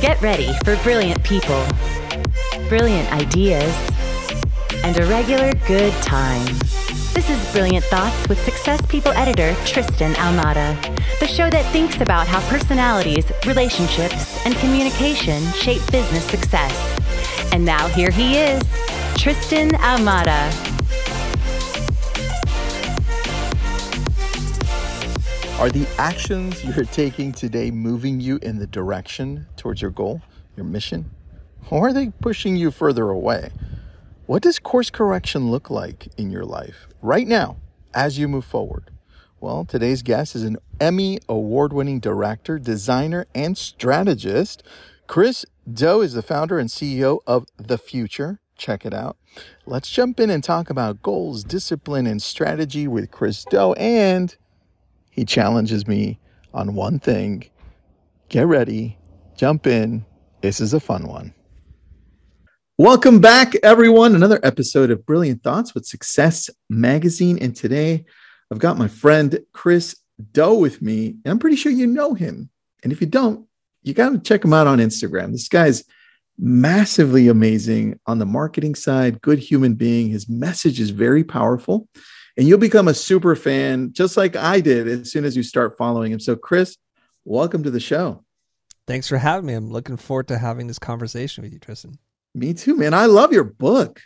Get ready for brilliant people, brilliant ideas, and a regular good time. This is Brilliant Thoughts with Success People editor Tristan Ahumada, the show that thinks about how personalities, relationships, and communication shape business success. And now here he is, Tristan Ahumada. Are the actions you're taking today moving you in the direction towards your goal, your mission? Or are they pushing you further away? What does course correction look like in your life right now as you move forward? Well, today's guest is an Emmy award winning director, designer, and strategist. Chris Do is the founder and CEO of The Futur. Check it out. Let's jump in and talk about goals, discipline, and strategy with Chris Do and he challenges me on one thing. Get ready, jump in. This is a fun one. Welcome back, everyone. Another episode of Brilliant Thoughts with Success Magazine. And today I've got my friend Chris Do with me. And I'm pretty sure you know him. And if you don't, you got to check him out on Instagram. This guy's massively amazing on the marketing side, good human being. His message is very powerful and you'll become a super fan just like I did as soon as you start following him. So, Chris, welcome to the show. Thanks for having me. I'm looking forward to having this conversation with you, Tristan. Me too, man. I love your book.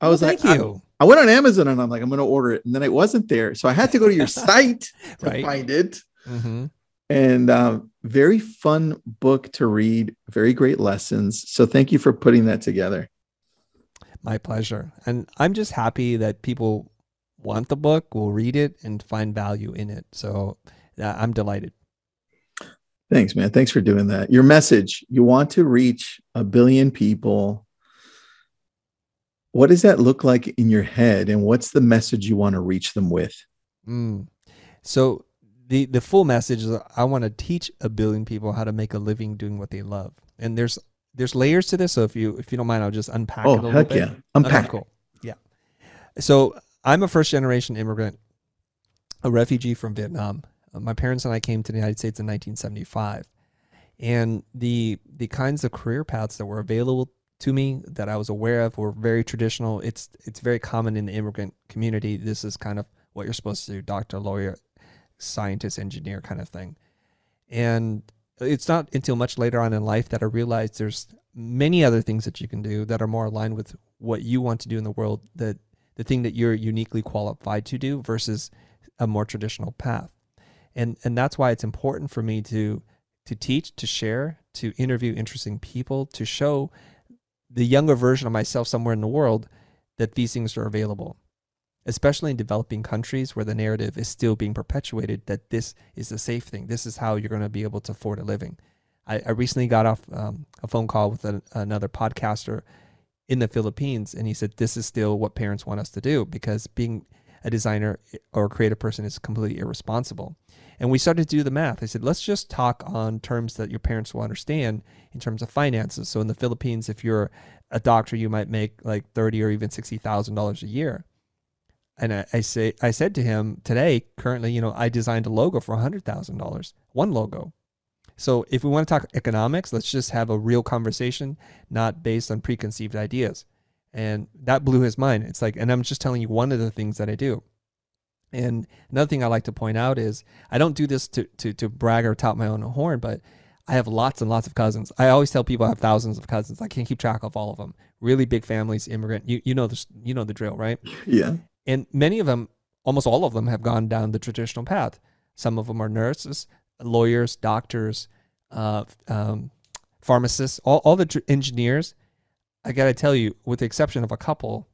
I was well, like, thank you. I, I, went on Amazon and I'm like, I'm going to order it, and then it wasn't there, so I had to go to your site to right. find it. Mm-hmm. And um, very fun book to read. Very great lessons. So thank you for putting that together. My pleasure. And I'm just happy that people want the book will read it and find value in it. So uh, I'm delighted. Thanks, man. Thanks for doing that. Your message you want to reach a billion people. What does that look like in your head? And what's the message you want to reach them with? Mm. So, the, the full message is I want to teach a billion people how to make a living doing what they love. And there's there's layers to this. So if you if you don't mind, I'll just unpack oh, it a little heck bit. yeah. Unpack. Okay, cool. Yeah. So I'm a first generation immigrant, a refugee from Vietnam. Uh, my parents and I came to the United States in 1975, and the the kinds of career paths that were available to me that I was aware of were very traditional. It's it's very common in the immigrant community. This is kind of what you're supposed to do: doctor, lawyer, scientist, engineer, kind of thing. And it's not until much later on in life that I realized there's many other things that you can do that are more aligned with what you want to do in the world that the thing that you're uniquely qualified to do versus a more traditional path. And and that's why it's important for me to to teach, to share, to interview interesting people, to show the younger version of myself somewhere in the world that these things are available. Especially in developing countries where the narrative is still being perpetuated that this is the safe thing. This is how you're going to be able to afford a living. I, I recently got off um, a phone call with another podcaster in the Philippines. And he said, this is still what parents want us to do because being a designer eh, or a creative person is completely irresponsible. And we started to do the math. I said, let's just talk on terms that your parents will understand in terms of finances. So in the Philippines, if you're a doctor, you might make like thirty or even sixty thousand dollars a year. And I, I, say, I said to him today, currently, you know, I designed a logo for hundred thousand dollars, one logo. So if we want to talk economics, let's just have a real conversation, not based on preconceived ideas. And that blew his mind. It's like, and I'm just telling you one of the things that I do. And another thing I like to point out is I don't do this to, to, to brag or top my own horn, but I have lots and lots of cousins. I always tell people I have thousands of cousins. I can't keep track of all of them. Really big families, immigrant. You you know the you know the drill, right? Yeah. And many of them, almost all of them, have gone down the traditional path. Some of them are nurses lawyers, doctors, uh, um, pharmacists, all, all the tr- engineers. I got to tell you, with the exception of a couple,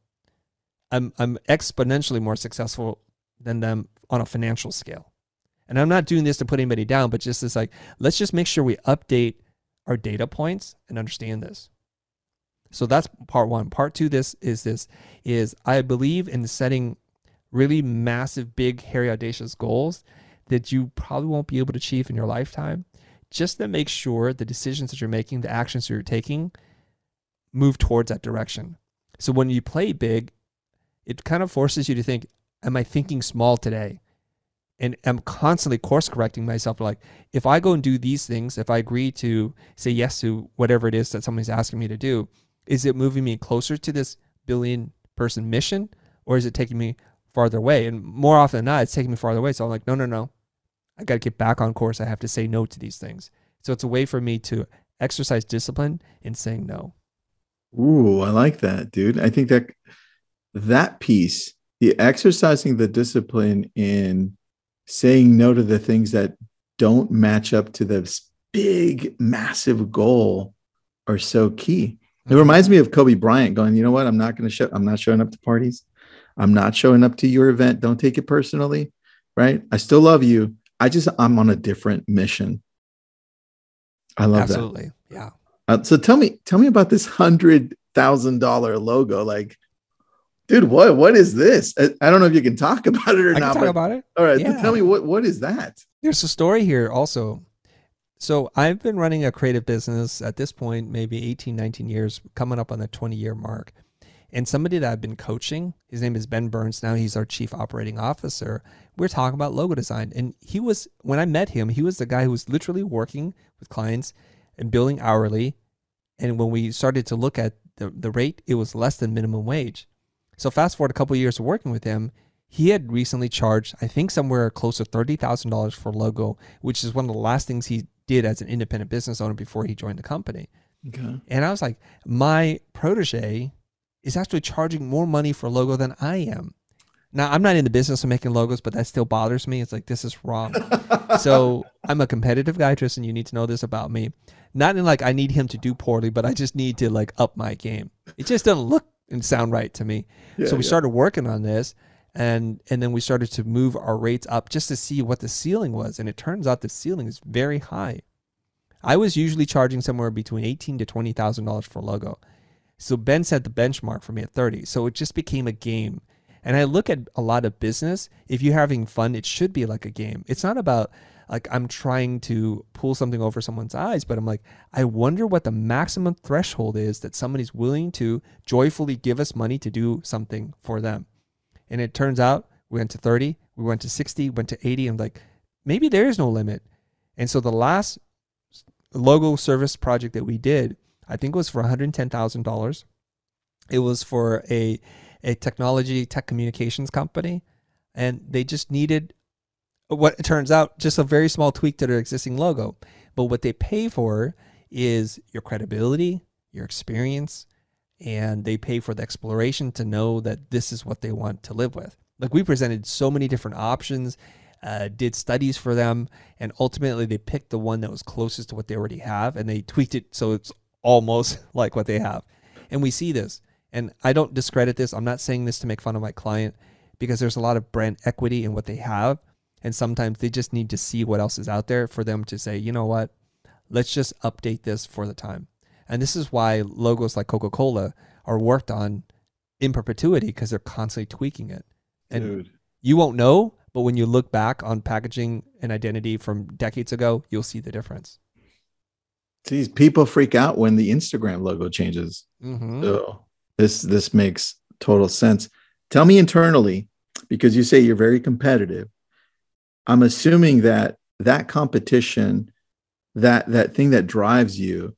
I'm, I'm exponentially more successful than them on a financial scale. And I'm not doing this to put anybody down, but just as like, let's just make sure we update our data points and understand this. So that's part one. Part two, this is this is I believe in setting really massive, big, hairy, audacious goals that you probably won't be able to achieve in your lifetime, just to make sure the decisions that you're making, the actions that you're taking, move towards that direction. So when you play big, it kind of forces you to think, am I thinking small today? and I'm constantly course correcting myself. Like, if I go and do these things, if I agree to say yes to whatever it is that somebody's asking me to do, is it moving me closer to this billion person mission or is it taking me farther away? And more often than not, it's taking me farther away. So I'm like, no, no, no. I got to get back on course. I have to say no to these things. So it's a way for me to exercise discipline in saying no. Ooh, I like that, dude. I think that that piece, the exercising the discipline in saying no to the things that don't match up to this big, massive goal are so key. It reminds me of Kobe Bryant going, you know what? I'm not going to show, I'm not showing up to parties. I'm not showing up to your event. Don't take it personally. Right. I still love you. I just, I'm on a different mission. I love Absolutely. that. Absolutely. Yeah. Uh, so tell me, tell me about this hundred thousand dollar logo. Like, dude, what what is this? I, I, don't know if you can talk about it or I not. talk about it. All right, yeah. tell me what what is that? There's a story here also. So I've been running a creative business at this point, maybe 18, 19 years, coming up on the 20 year mark. And somebody that I've been coaching, his name is Ben Burns. Now he's our chief operating officer. We're talking about logo design. And he was, when I met him, he was the guy who was literally working with clients and billing hourly. And when we started to look at the, the rate, it was less than minimum wage. So fast forward a couple of years of working with him, he had recently charged, I think, somewhere close to thirty thousand dollars for logo, which is one of the last things he did as an independent business owner before he joined the company. Okay. And I was like, my protege is actually charging more money for logo than I am. Now I'm not in the business of making logos, but that still bothers me. It's like this is wrong. so I'm a competitive guy, Tristan. You need to know this about me. Not in like I need him to do poorly, but I just need to like up my game. It just doesn't look and sound right to me. Yeah, so we yeah. started working on this and and then we started to move our rates up just to see what the ceiling was and it turns out the ceiling is very high. I was usually charging somewhere between eighteen to twenty thousand dollars for a logo. So Ben set the benchmark for me at 30. So it just became a game. And I look at a lot of business. If you're having fun, it should be like a game. It's not about like I'm trying to pull something over someone's eyes, but I'm like, I wonder what the maximum threshold is that somebody's willing to joyfully give us money to do something for them. And it turns out we went to 30, we went to 60, went to 80. I'm like, maybe there is no limit. And so the last logo service project that we did, I think it was for $110,000. It was for a, a technology, tech communications company. And they just needed what it turns out just a very small tweak to their existing logo. But what they pay for is your credibility, your experience, and they pay for the exploration to know that this is what they want to live with. Like we presented so many different options, uh, did studies for them, and ultimately they picked the one that was closest to what they already have, and they tweaked it so it's almost like what they have. And we see this, and I don't discredit this. I'm not saying this to make fun of my client because there's a lot of brand equity in what they have and sometimes they just need to see what else is out there for them to say, you know what, let's just update this for the time. And this is why logos like Coca Cola are worked on in perpetuity because they're constantly tweaking it. And Dude. you won't know, but when you look back on packaging and identity from decades ago, you'll see the difference. These people freak out when the Instagram logo changes. Mm-hmm. So this this makes total sense. Tell me internally, because you say you're very competitive. I'm assuming that that competition, that that thing that drives you,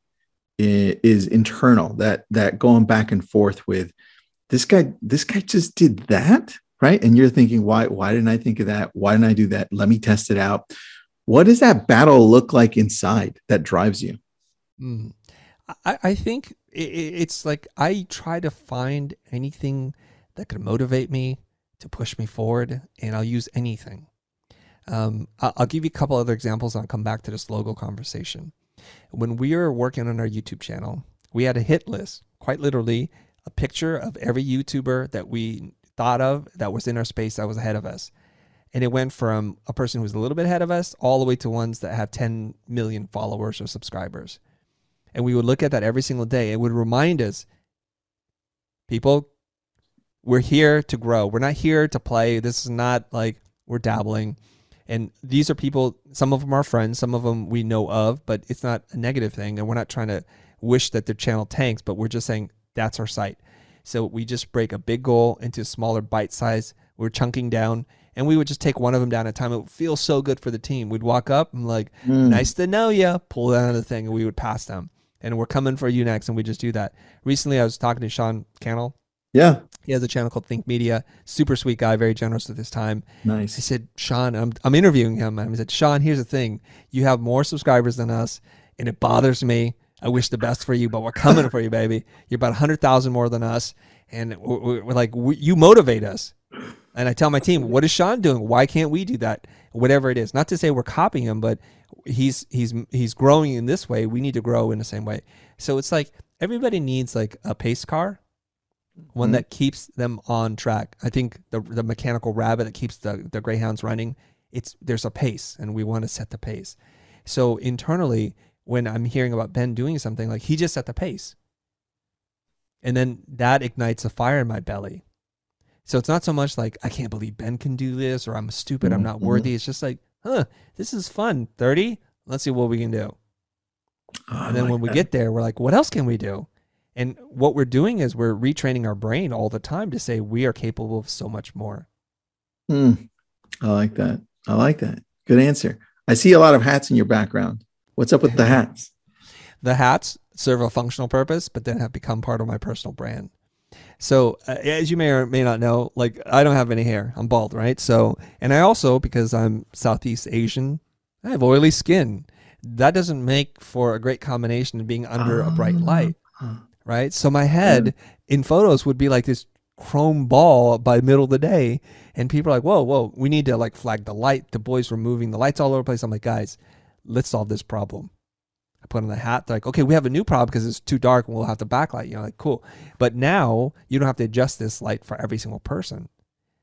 is, is internal. That that going back and forth with this guy. This guy just did that, right? And you're thinking, why? Why didn't I think of that? Why didn't I do that? Let me test it out. What does that battle look like inside that drives you? Mm. I, I think it, it's like I try to find anything that could motivate me to push me forward, and I'll use anything. Um, I'll give you a couple other examples and I'll come back to this logo conversation. When we were working on our YouTube channel, we had a hit list, quite literally, a picture of every YouTuber that we thought of that was in our space that was ahead of us. And it went from a person who was a little bit ahead of us all the way to ones that have 10 million followers or subscribers. And we would look at that every single day. It would remind us people, we're here to grow. We're not here to play. This is not like we're dabbling. And these are people, some of them are friends, some of them we know of, but it's not a negative thing. And we're not trying to wish that their channel tanks, but we're just saying that's our site. So we just break a big goal into smaller bite size. We're chunking down and we would just take one of them down at a time. It would feel so good for the team. We'd walk up and like, Mm. nice to know you. Pull down the thing, and we would pass them. And we're coming for you next, and we just do that. Recently, I was talking to Sean Cannell. Yeah. He has a channel called Think Media. Super sweet guy, very generous with his time. Nice. He said, Sean, I'm, I'm interviewing him. And I said, Sean, here's the thing. You have more subscribers than us, and it bothers me. I wish the best for you, but we're coming for you, baby. You're about 100,000 more than us. And we're, we're like, we, you motivate us. And I tell my team, what is Sean doing? Why can't we do that? Whatever it is. Not to say we're copying him, but he's he's he's growing in this way. We need to grow in the same way. So it's like everybody needs like a pace car, one Mhm. that keeps them on track. I think the the mechanical rabbit that keeps the the greyhounds running. It's there's a pace, and we want to set the pace. So internally, when I'm hearing about Ben doing something, like he just set the pace, and then that ignites a fire in my belly. So it's not so much like I can't believe Ben can do this, or I'm stupid, I'm Mhm, not mhm. worthy. It's just like, huh, this is fun. Thirty, let's see what we can do. Oh, And then like when we get there, we're like, what else can we do? And what we're doing is we're retraining our brain all the time to say we are capable of so much more. Mm. I like that. I like that. Good answer. I see a lot of hats in your background. What's up with the hats? The hats serve a functional purpose, but then have become part of my personal brand. So, uh, as you may or may not know, like I don't have any hair. I'm bald, right? So, and I also, because I'm Southeast Asian, I have oily skin. That doesn't make for a great combination of being under a bright Ah. light. right? So my head in photos would be like this chrome ball by the middle of the day, and people are like, "Whoa, whoa, we need to like flag the light." The boys were moving the lights all over the place. I'm like, guys, let's solve this problem. I put on the hat. They're like, "Okay, we have a new problem because it's too dark, and we'll have to backlight." You know, like cool. But now you don't have to adjust this light for every single person.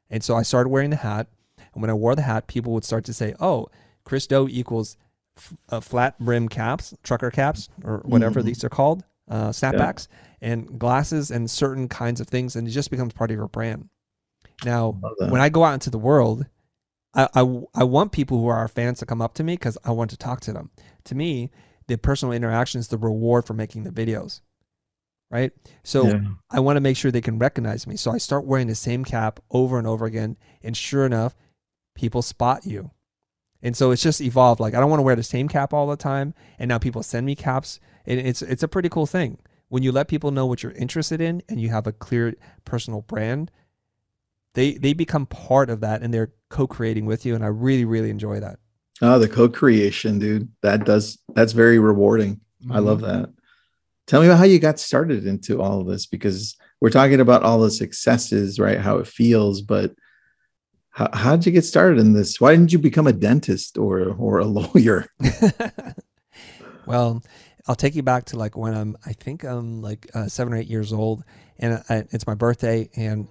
And so I started wearing the hat, and when I wore the hat, people would start to say, "Oh, Chris Do equals." f- Uh, flat brim caps, trucker caps, or whatever Mhm. these are called, uh, snapbacks and glasses and certain kinds of things, and it just becomes part of your brand. Now, when I go out into the world, I, I, I want people who are our fans to come up to me because I want to talk to them. To me, the personal interaction is the reward for making the videos, right? So Yeah. I want to make sure they can recognize me. So I start wearing the same cap over and over again, and sure enough, people spot you. And so it's just evolved. Like I don't want to wear the same cap all the time, and now people send me caps, and it's it's a pretty cool thing when you let people know what you're interested in, and you have a clear personal brand. They they become part of that, and they're co-creating with you, and I really really enjoy that. Oh, the co-creation, dude. That does that's very rewarding. I love that. Tell me about how you got started into all of this because we're talking about all the successes, right? How it feels, but how how did you get started in this? Why didn't you become a dentist or or a lawyer? well, I'll take you back to like when I'm, I think I'm like uh, seven or eight years old, and I, it's my birthday, and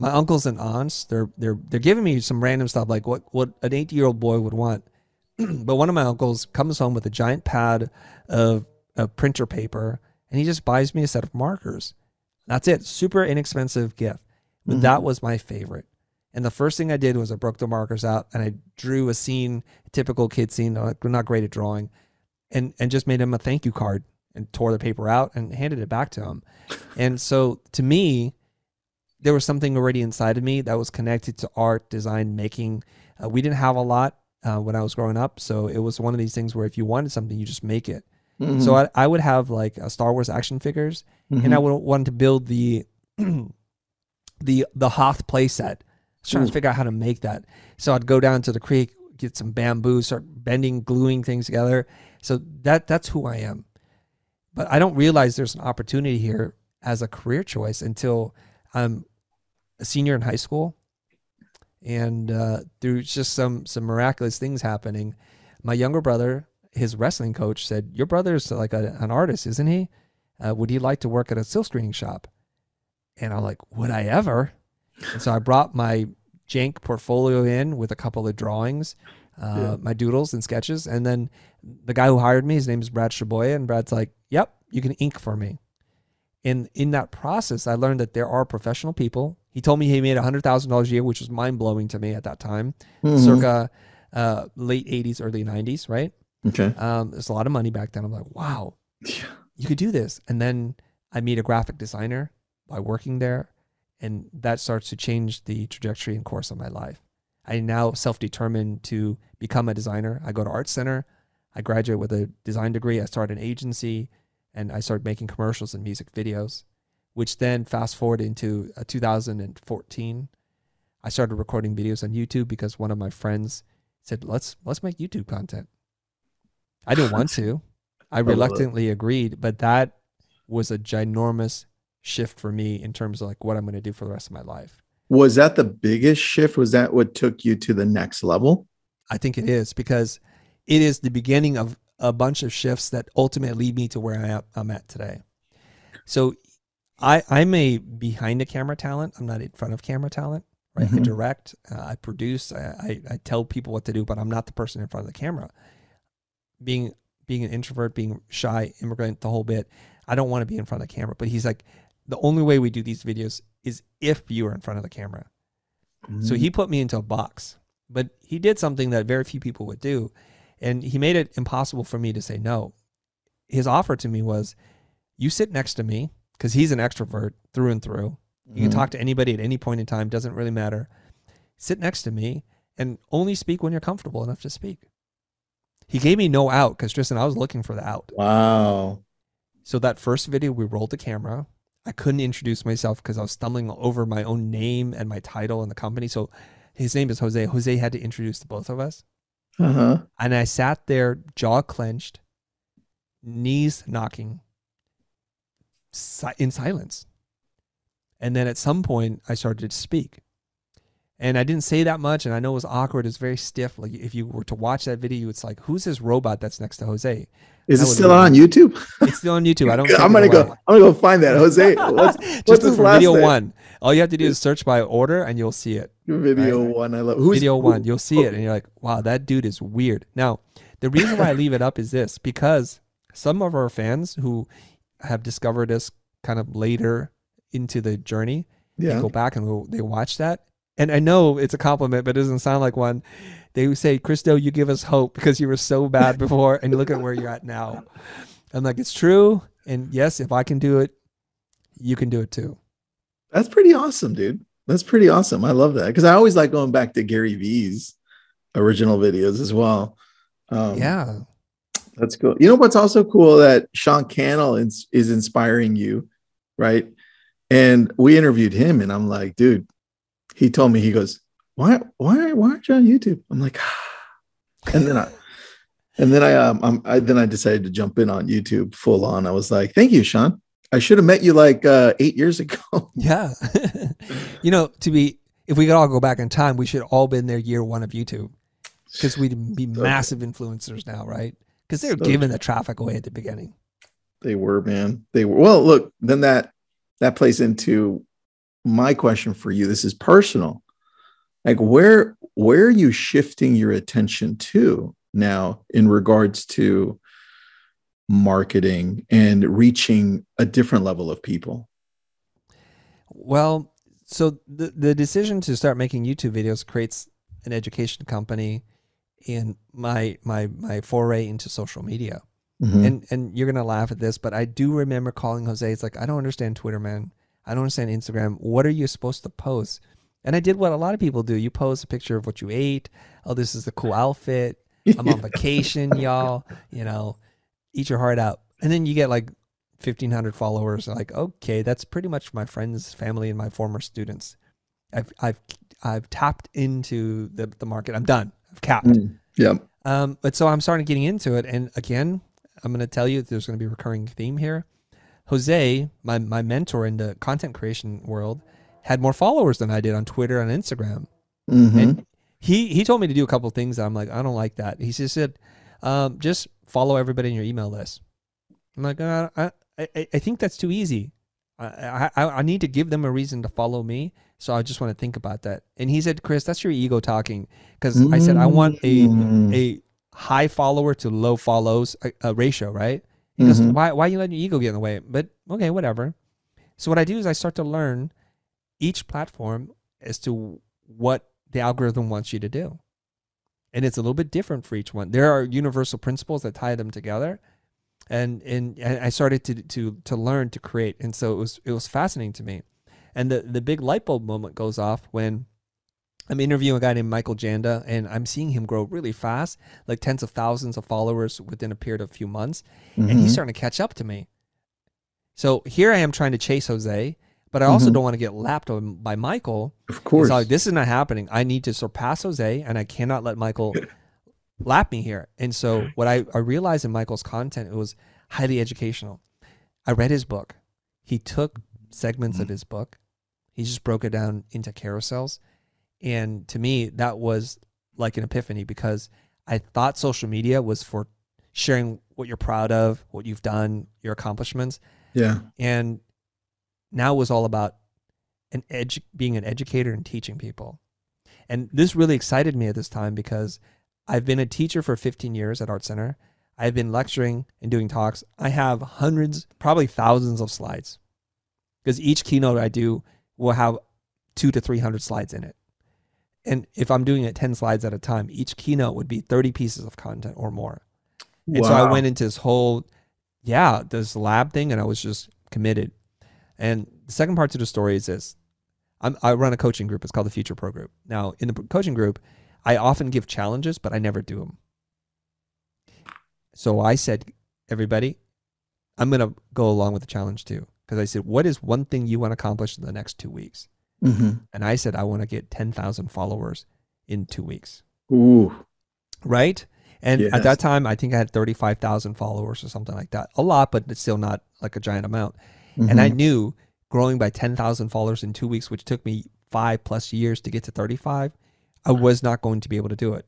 my uncles and aunts they're they're they're giving me some random stuff like what what an eight year old boy would want. but one of my uncles comes home with a giant pad of, of printer paper, and he just buys me a set of markers. That's it, super inexpensive gift. But Mhm. that was my favorite. And the first thing I did was I broke the markers out and I drew a scene, a typical kid scene. uh, Not great at drawing, and and just made him a thank you card and tore the paper out and handed it back to him. And so to me, there was something already inside of me that was connected to art, design, making. Uh, we didn't have a lot uh, when I was growing up, so it was one of these things where if you wanted something, you just make it. Mhm. So I, I would have like Star Wars action figures, and I Mhm. would want to build the the the Hoth playset. Trying Ooh. to figure out how to make that. So I'd go down to the creek, get some bamboo, start bending, gluing things together. So that that's who I am. But I don't realize there's an opportunity here as a career choice until I'm a senior in high school, and uh, through just some some miraculous things happening, my younger brother, his wrestling coach, said, "Your brother's like a, an artist, isn't he? Uh, would he like to work at a silk screening shop?" And I'm like, "Would I ever?" And so I brought my jank portfolio in with a couple of drawings, uh, Yeah. my doodles and sketches, and then the guy who hired me, his name is Brad Shaboya, and Brad's like, "Yep, you can ink for me." And in that process, I learned that there are professional people. He told me he made hundred thousand dollars a year, which was mind blowing to me at that time, Mhm. circa uh, late '80s, early '90s. Right? Okay. Um, there's a lot of money back then. I'm like, wow, Yeah. you could do this. And then I meet a graphic designer by working there, and that starts to change the trajectory and course of my life. I now self determined to become a designer. I go to art center. I graduate with a design degree. I start an agency and I started making commercials and music videos, which then fast forward into uh, 2014. I started recording videos on YouTube because one of my friends said, "Let's let's make YouTube content." I didn't want to. I reluctantly agreed, but that was a ginormous shift for me in terms of like what I'm going to do for the rest of my life. Was that the biggest shift? Was that what took you to the next level? I think it is because it is the beginning of a bunch of shifts that ultimately lead me to where I am, I'm at today. So I, I'm a behind the camera talent. I'm not in front of camera talent, right? Mm-hmm. I direct, uh, I produce, I, I, I tell people what to do, but I'm not the person in front of the camera. Being being an introvert, being shy, immigrant, the whole bit. I don't want to be in front of the camera. But he's like, the only way we do these videos is if you are in front of the camera. Mm-hmm. So he put me into a box. But he did something that very few people would do. And he made it impossible for me to say no. His offer to me was, you sit next to me, because he's an extrovert through and through. You mm-hmm. can talk to anybody at any point in time, doesn't really matter. Sit next to me and only speak when you're comfortable enough to speak. He gave me no out because Tristan, I was looking for the out. Wow. So that first video, we rolled the camera. I couldn't introduce myself because I was stumbling over my own name and my title in the company. So his name is Jose. Jose had to introduce the both of us. Uh-huh. And I sat there, jaw clenched, knees knocking, in silence. And then at some point, I started to speak. And I didn't say that much, and I know it was awkward. It's very stiff. Like if you were to watch that video, it's like, who's this robot that's next to Jose? Is it still on YouTube? It's still on YouTube. I don't. I'm gonna go. I'm gonna go find that Jose. What's, Just what's his last video name? one. All you have to do is search by order, and you'll see it. Video right? one. I love. Who's, video one. You'll see it, and you're like, wow, that dude is weird. Now, the reason why I leave it up is this because some of our fans who have discovered us kind of later into the journey, yeah. they go back and they watch that and I know it's a compliment, but it doesn't sound like one. They say, Chris Do, you give us hope because you were so bad before, and you look at where you're at now. I'm like, it's true, and yes, if I can do it, you can do it too. That's pretty awesome, dude. That's pretty awesome. I love that because I always like going back to Gary Vee's original videos as well. Um, yeah, that's cool. You know what's also cool that Sean Cannell is, is inspiring you, right? And we interviewed him, and I'm like, dude, he told me he goes, "Why why why aren't you on YouTube?" I'm like, ah. and then I and then I um I'm, I then I decided to jump in on YouTube full on. I was like, "Thank you, Sean. I should have met you like uh, eight years ago." Yeah, you know, to be if we could all go back in time, we should all been there year one of YouTube because we'd be so massive influencers now, right? Because they're so giving the traffic away at the beginning. They were, man. They were. Well, look, then that that plays into my question for you this is personal like where where are you shifting your attention to now in regards to marketing and reaching a different level of people well so the the decision to start making youtube videos creates an education company in my my my foray into social media mm-hmm. and and you're gonna laugh at this but i do remember calling jose it's like i don't understand twitter man I don't understand Instagram. What are you supposed to post? And I did what a lot of people do. You post a picture of what you ate. Oh, this is the cool outfit. I'm on vacation, y'all. You know, eat your heart out. And then you get like 1,500 followers. Like, okay, that's pretty much my friends, family, and my former students. I've I've I've tapped into the the market. I'm done. I've capped. Mm, yeah. Um, but so I'm starting getting into it, and again, I'm going to tell you there's going to be a recurring theme here. Jose, my, my mentor in the content creation world, had more followers than I did on Twitter and Instagram. Mm-hmm. And he he told me to do a couple things that I'm like, I don't like that. He just said, um, just follow everybody in your email list. I'm like, uh, I, I, I think that's too easy. I, I, I need to give them a reason to follow me. So I just want to think about that. And he said, Chris, that's your ego talking. Because mm-hmm. I said, I want a, mm. a high follower to low follows a, a ratio, right? He mm-hmm. goes, why, why are you letting your ego get in the way? But okay, whatever. So what I do is I start to learn each platform as to what the algorithm wants you to do. And it's a little bit different for each one. There are universal principles that tie them together. And, and, and I started to, to, to learn to create. And so it was, it was fascinating to me. And the, the big light bulb moment goes off when I'm interviewing a guy named Michael Janda, and I'm seeing him grow really fast, like tens of thousands of followers within a period of a few months, and Mm-hmm. he's starting to catch up to me. So here I am trying to chase Jose, but I also Mhm. don't want to get lapped on by Michael. Of course. like this is not happening. I need to surpass Jose, and I cannot let Michael lap me here. And so what I, I realized in Michael's content it was highly educational. I read his book. He took segments of his book. He just broke it down into carousels. And to me, that was like an epiphany because I thought social media was for sharing what you're proud of, what you've done, your accomplishments yeah. and now was all about an edu- being an educator and teaching people. And this really excited me at this time because i've been a teacher for 15 years at art center. I've been lecturing and doing talks. I have hundreds probably thousands of slides. Because each keynote i do will have two to 300 slides in it. And if i'm doing it 10 slides at a time each keynote would be 30 pieces of content or more. And so I went into this whole, yeah, this lab thing, and I was just committed. And the second part to the story is this: I'm, I run a coaching group. It's called the Futur Pro Group. Now, in the coaching group, I often give challenges, but I never do them. So I said, everybody, I'm gonna go along with the challenge too, because I said, what is one thing you want to accomplish in the next two weeks? Mhm. And I said, I want to get 10,000 followers in two weeks Ooh. right? And Yes. at that time, I think I had 35,000 followers or something like that. A lot, but it's still not like a giant amount. And I Mhm. knew growing by 10,000 followers in two weeks, which took me five plus years to get to 35, I was not going to be able to do it.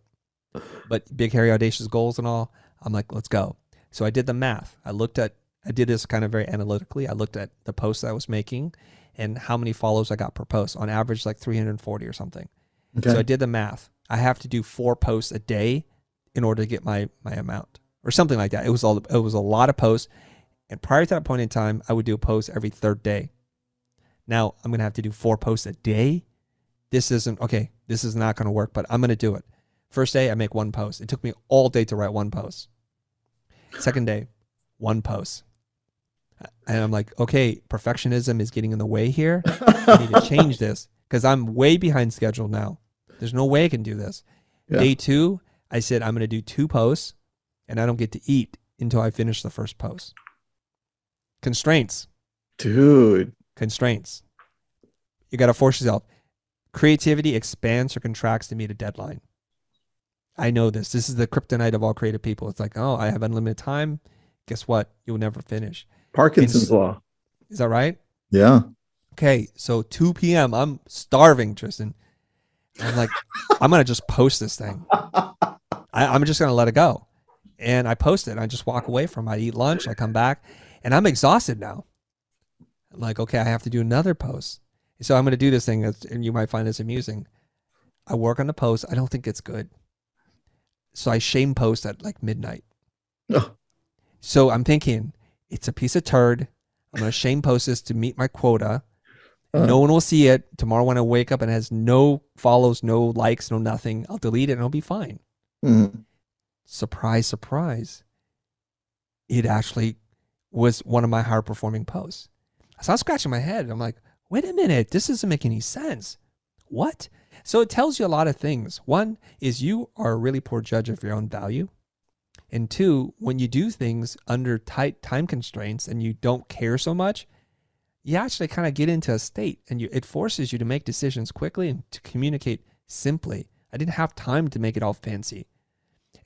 But big, hairy, audacious goals and all, I'm like, let's go. So I did the math. I looked at, I did this kind of very analytically. I looked at the posts I was making and how many followers I got per post. On average, like 340 or something. Okay. So I did the math. I have to do four posts a day in order to get my my amount or something like that. It was all it was a lot of posts. And prior to that point in time, I would do a post every third day. Now I'm gonna have to do four posts a day. This isn't okay. This is not gonna work, but I'm gonna do it. First day, I make one post. It took me all day to write one post. Second day, one post. And I'm like, okay, perfectionism is getting in the way here. I need to change this because I'm way behind schedule now. There's no way I can do this. Yeah. Day two, I said I'm going to do two posts and I don't get to eat until I finish the first post. Constraints, Dude. constraints. You got to force yourself. Creativity expands or contracts to meet a deadline. I know this. This is the kryptonite of all creative people. It's like, oh, I have unlimited time. Guess what? You'll never finish. Parkinson's law. Is that right? Yeah. Okay, so 2 p.m. I'm starving, Tristan. I'm like, I'm gonna just post this thing. I, I'm just gonna let it go, and I post it. I just walk away from. it. I eat lunch. I come back, and I'm exhausted now. I'm like, okay, I have to do another post. So I'm gonna do this thing, that's, and you might find this amusing. I work on the post. I don't think it's good, so I shame post at like midnight. Oh, So I'm thinking it's a piece of turd. I'm gonna shame post this to meet my quota. Uh. No one will see it tomorrow when I wake up and it has no follows, no likes, no nothing. I'll delete it and it'll be fine. mhm. Surprise, surprise. It actually was one of my higher performing posts. So I'm scratching my head. I'm like, wait a minute, this doesn't make any sense. What? So it tells you a lot of things. One is you are a really poor judge of your own value. And two, when you do things under tight time constraints and you don't care so much, you actually kind of get into a state and you it forces you to make decisions quickly and to communicate simply. I didn't have time to make it all fancy.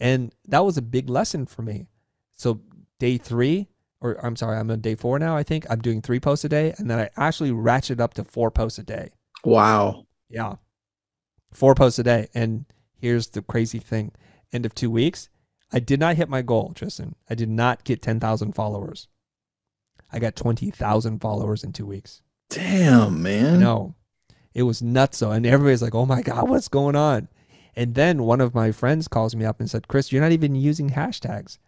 And that was a big lesson for me. So day three, or I'm sorry, I'm on day four now, I think. I'm doing three posts a day, and then I actually ratchet up to four posts a day. Wow. Yeah. Four posts a day. And here's the crazy thing. End of two weeks, I did not hit my goal, Tristan. I did not get 10,000 followers. I got 20,000 followers in two weeks. Damn, man. No, it was nuts. So, and everybody's like, oh my God, what's going on? And then one of my friends calls me up and said, Chris, you're not even using hashtags.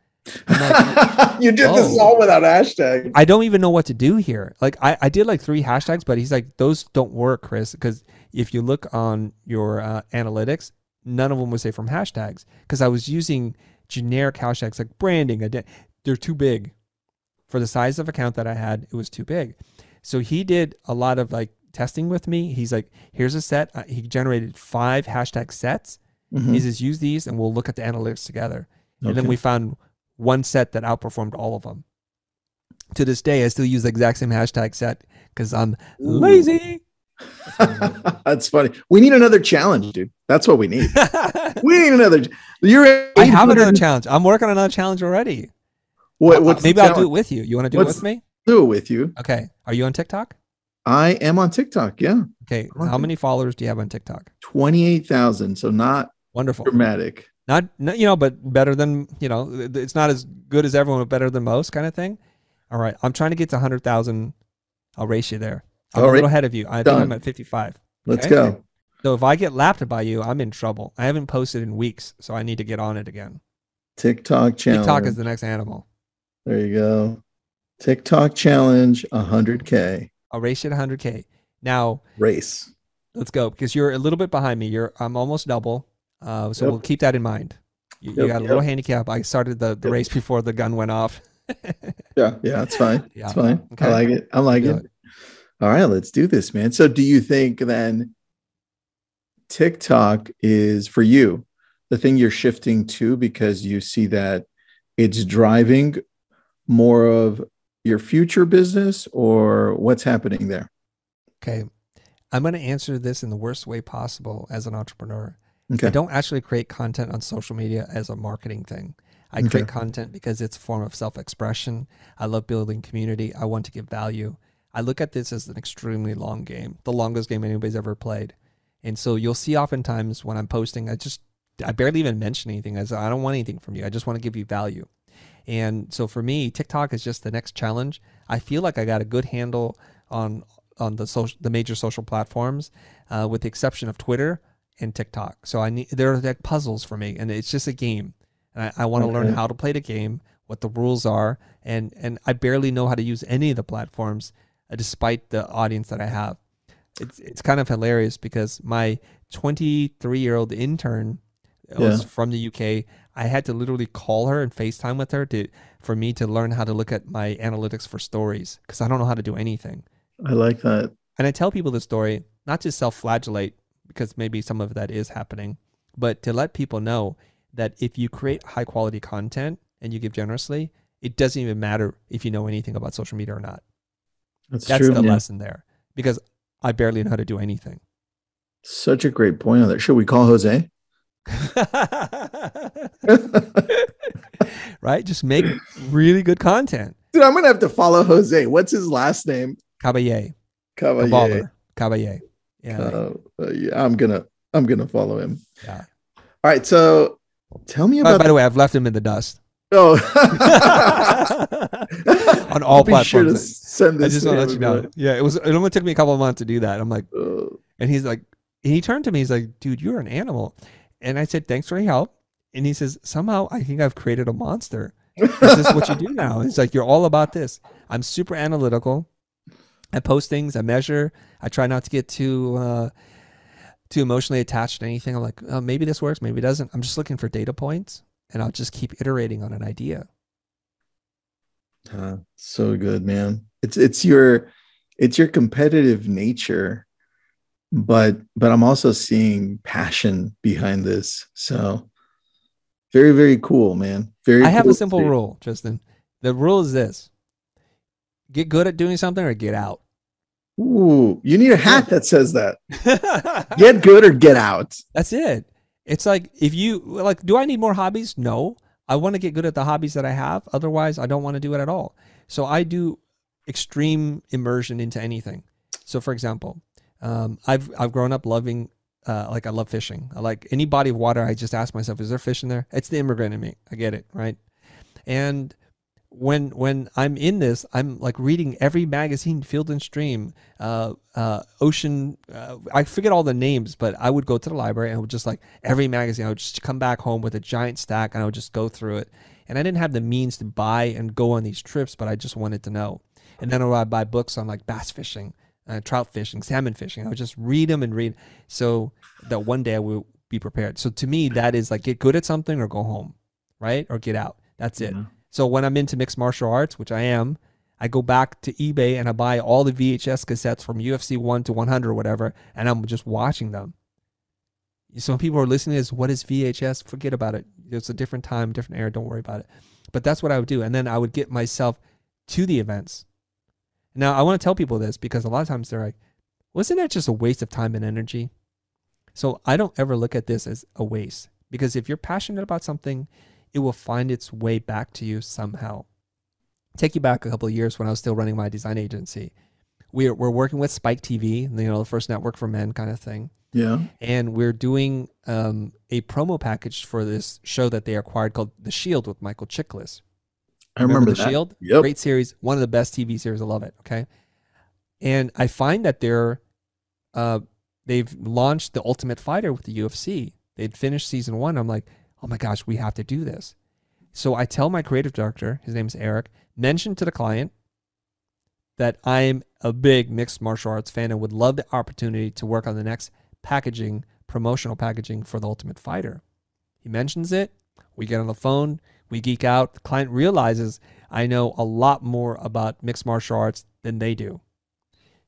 you did this Oh. all without hashtags. I don't even know what to do here. Like I, I did like three hashtags, but he's like, those don't work, Chris, because if you look on your uh, analytics, none of them would say from hashtags because I was using generic hashtags like branding. ident- They're too big for the size of account that I had. It was too big. So he did a lot of like testing with me. He's like, here's a set. Uh, he generated five hashtag sets. Mhm. He says, use these and we'll look at the analytics together. And then we found one set that outperformed all of them. To this day, I still use the exact same hashtag set because I'm Ooh. lazy. That's funny. We need another challenge, dude. That's what we need. We need another. You're. I have another challenge. I'm working on another challenge already. What, uh, what's Maybe I'll do it with you. You want to do What's- it with me? Do it with you. Okay. Are you on TikTok? I am on TikTok. Yeah, Okay. How many followers do you have on TikTok? twenty-eight thousand. So not Wonderful. dramatic. Not, not, you know, but better than, you know, it's not as good as everyone, but better than most kind of thing. All right. I'm trying to get to 100,000. I'll race you there. I'm All a right. little ahead of you. I think I'm at 55. Let's go. So if I get lapped by you, I'm in trouble. I haven't posted in weeks, so I need to get on it again. TikTok challenge. TikTok is the next animal. There you go. TikTok challenge, 100k I'll race you to 100k. Now race. let's go because you're a little bit behind me. You're I'm almost double. Uh, so Yep. we'll keep that in mind. You, you got a yep. little handicap. I started the, the Yep. race before the gun went off. Yeah, yeah, that's fine. Yeah. That's fine. Okay. I like it. I like Do it. All right, let's do this, man. So, do you think then TikTok is for you the thing you're shifting to because you see that it's driving more of your future business or what's happening there? Okay. I'm going to answer this in the worst way possible as an entrepreneur. I don't actually create content on social media as a marketing thing. I Okay. create content because it's a form of self expression. I love building community. I want to give value. I look at this as an extremely long game, the longest game anybody's ever played. And so you'll see oftentimes when I'm posting, I just, I barely even mention anything. I say, I don't want anything from you. I just want to give you value. And so for me, TikTok is just the next challenge. I feel like I got a good handle on on the social, the major social platforms, uh, with the exception of Twitter and TikTok. So I need they're like puzzles for me, and it's just a game. And I, I want to learn how to play the game, what the rules are, and and I barely know how to use any of the platforms, uh, despite the audience that I have. It's it's kind of hilarious because my 23 year old intern was from the UK. I had to literally call her and FaceTime with her to for me to learn how to look at my analytics for stories because I don't know how to do anything. I like that. And I tell people the story not to self-flagellate because maybe some of that is happening, but to let people know that if you create high quality content and you give generously, it doesn't even matter if you know anything about social media or not. That's, That's true. the man. lesson there because I barely know how to do anything. Such a great point on that. Should we call Jose? right? Just make really good content. Dude, I'm gonna have to follow Jose. What's his last name? Caballer. Cavalier. Caballer. Caballer. Yeah. Uh, yeah, I'm gonna I'm gonna follow him. yeah. All right, so tell me By, about by the way, I've left him in the dust. oh On all I'll be Sure to platforms. send I just want to let you know. bro. Yeah, it was. It only took me a couple of months to do that. I'm like, Uh, and he's like, and he turned to me. He's like, dude, you're an animal. And I said, thanks for your help. And he says, somehow I think I've created a monster. This is what you do now? He's like, you're all about this. I'm super analytical. I post things. I measure. I try not to get too uh, too emotionally attached to anything. I'm like, oh, maybe this works, maybe it doesn't. I'm just looking for data points, and I'll just keep iterating on an idea. uh, so good, man. It's it's your it's your competitive nature, but but I'm also seeing passion behind this. So very very cool, man. Very. I have cool a simple rule, Justin. The rule is this: get good at doing something or get out. Ooh, you need a hat that says that. Get good or get out. That's it. It's like if you like, do I need more hobbies? No. I want to get good at the hobbies that I have. Otherwise, I don't want to do it at all. So I do extreme immersion into anything. So, for example, um, I've I've grown up loving, uh, like I love fishing. I like any body of water. I just ask myself, is there fish in there? It's the immigrant in me. I get it, right? And when when I'm in this, I'm like reading every magazine, Field and Stream, uh, uh, Ocean. Uh, I forget all the names, but I would go to the library and would just like every magazine. I would just come back home with a giant stack and I would just go through it. And I didn't have the means to buy and go on these trips, but I just wanted to know. And then I would buy books on like bass fishing, uh, trout fishing, salmon fishing. I would just read them and read so that one day I would be prepared. So to me, that is like get good at something or go home, right? Or get out. That's it. Yeah. So when I'm into mixed martial arts, which I am, I go back to eBay and I buy all the VHS cassettes from UFC 1 to 100 or whatever, and I'm just watching them. Some people are listening to this. What is VHS? Forget about it. It's a different time, different era. Don't worry about it. But that's what I would do. And then I would get myself to the events. Now, I want to tell people this because a lot of times they're like, wasn't that just a waste of time and energy? So I don't ever look at this as a waste because if you're passionate about something, it will find its way back to you somehow. Take you back a couple of years when I was still running my design agency. We're, we're working with Spike TV, you know, the first network for men kind of thing. Yeah. And we're doing um, a promo package for this show that they acquired called The Shield with Michael Chiklis. I remember, The that. Shield? Yep. Great series, one of the best TV series. I love it. Okay. And I find that they're, uh, they've launched the Ultimate Fighter with the UFC. They'd finished season one. I'm like, oh my gosh, we have to do this. So I tell my creative director, his name is Eric, mention to the client that I'm a big mixed martial arts fan and would love the opportunity to work on the next packaging, promotional packaging for the Ultimate Fighter. He mentions it. We get on the phone. We geek out. The client realizes I know a lot more about mixed martial arts than they do.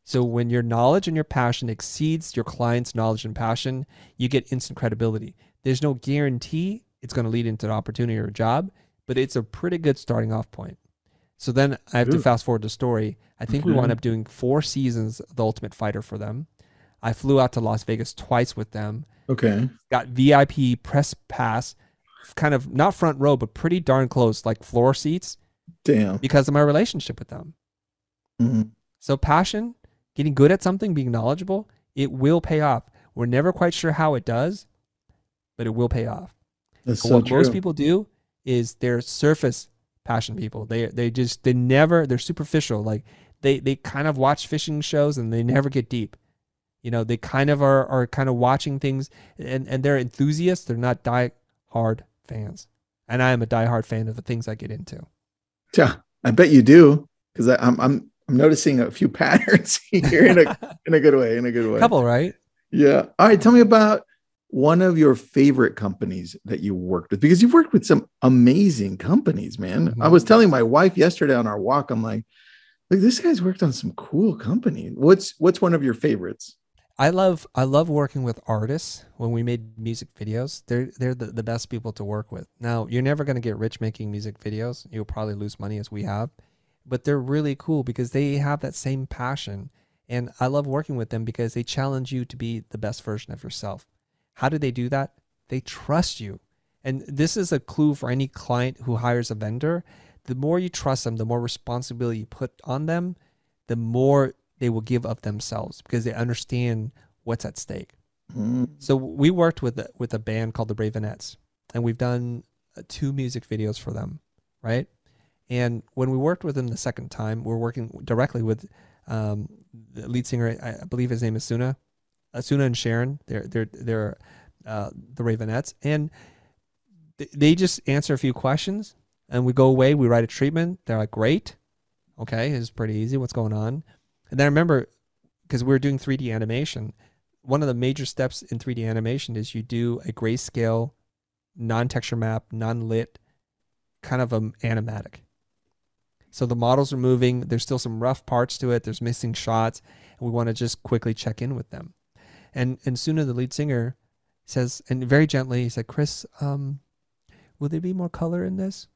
So when your knowledge and your passion exceeds your client's knowledge and passion, you get instant credibility. There's no guarantee it's going to lead into an opportunity or a job, but it's a pretty good starting off point. So then I have to fast forward the story. I think we Okay. wound up doing four seasons of The Ultimate Fighter for them. I flew out to Las Vegas twice with them, Okay. got VIP press pass, kind of not front row, but pretty darn close, like floor seats, Damn. because of my relationship with them. Mhm. So passion, getting good at something, being knowledgeable, it will pay off. We're never quite sure how it does, but it will pay off. That's so what true. most people do is they're surface passion people. They they just they never they're superficial. Like they they kind of watch fishing shows and they never get deep. You know, they kind of are are kind of watching things and and they're enthusiasts. They're not die hard fans. And I am a diehard fan of the things I get into. Yeah, I bet you do because I'm I'm I'm noticing a few patterns here in a in a good way. In a good way. Couple, right? Yeah. All right. Tell me about one of your favorite companies that you worked with because you've worked with some amazing companies, man. I Mhm. was telling my wife yesterday on our walk, I'm like, like this guy's worked on some cool company. What's what's one of your favorites? I love I love working with artists when we made music videos. They're they're the, the best people to work with. Now, you're never going to get rich making music videos. You'll probably lose money as we have. But they're really cool because they have that same passion. And I love working with them because they challenge you to be the best version of yourself. How do they do that? They trust you. And this is a clue for any client who hires a vendor. The more you trust them, the more responsibility you put on them, the more they will give of themselves because they understand what's at stake. Mm, So we worked with a, with a band called the Raveonettes, and we've done uh, two music videos for them, right? And when we worked with them the second time, we're working directly with um, the lead singer. I believe his name is Sune, uh, Sune and Sharin. They're they're they're uh, the Raveonettes, and th- they just answer a few questions, and we go away. We write a treatment. They're like, "Great, okay, it's pretty easy. What's going on?" And then I remember because we were doing 3D animation one of the major steps in 3D animation is you do a grayscale, non-texture map, non-lit, kind of um animatic. So the models are moving. There's still some rough parts to it. There's missing shots, and we want to just quickly check in with them. And and Sune, the lead singer, says, and very gently, he said, "Chris, um, will there be more color in this?"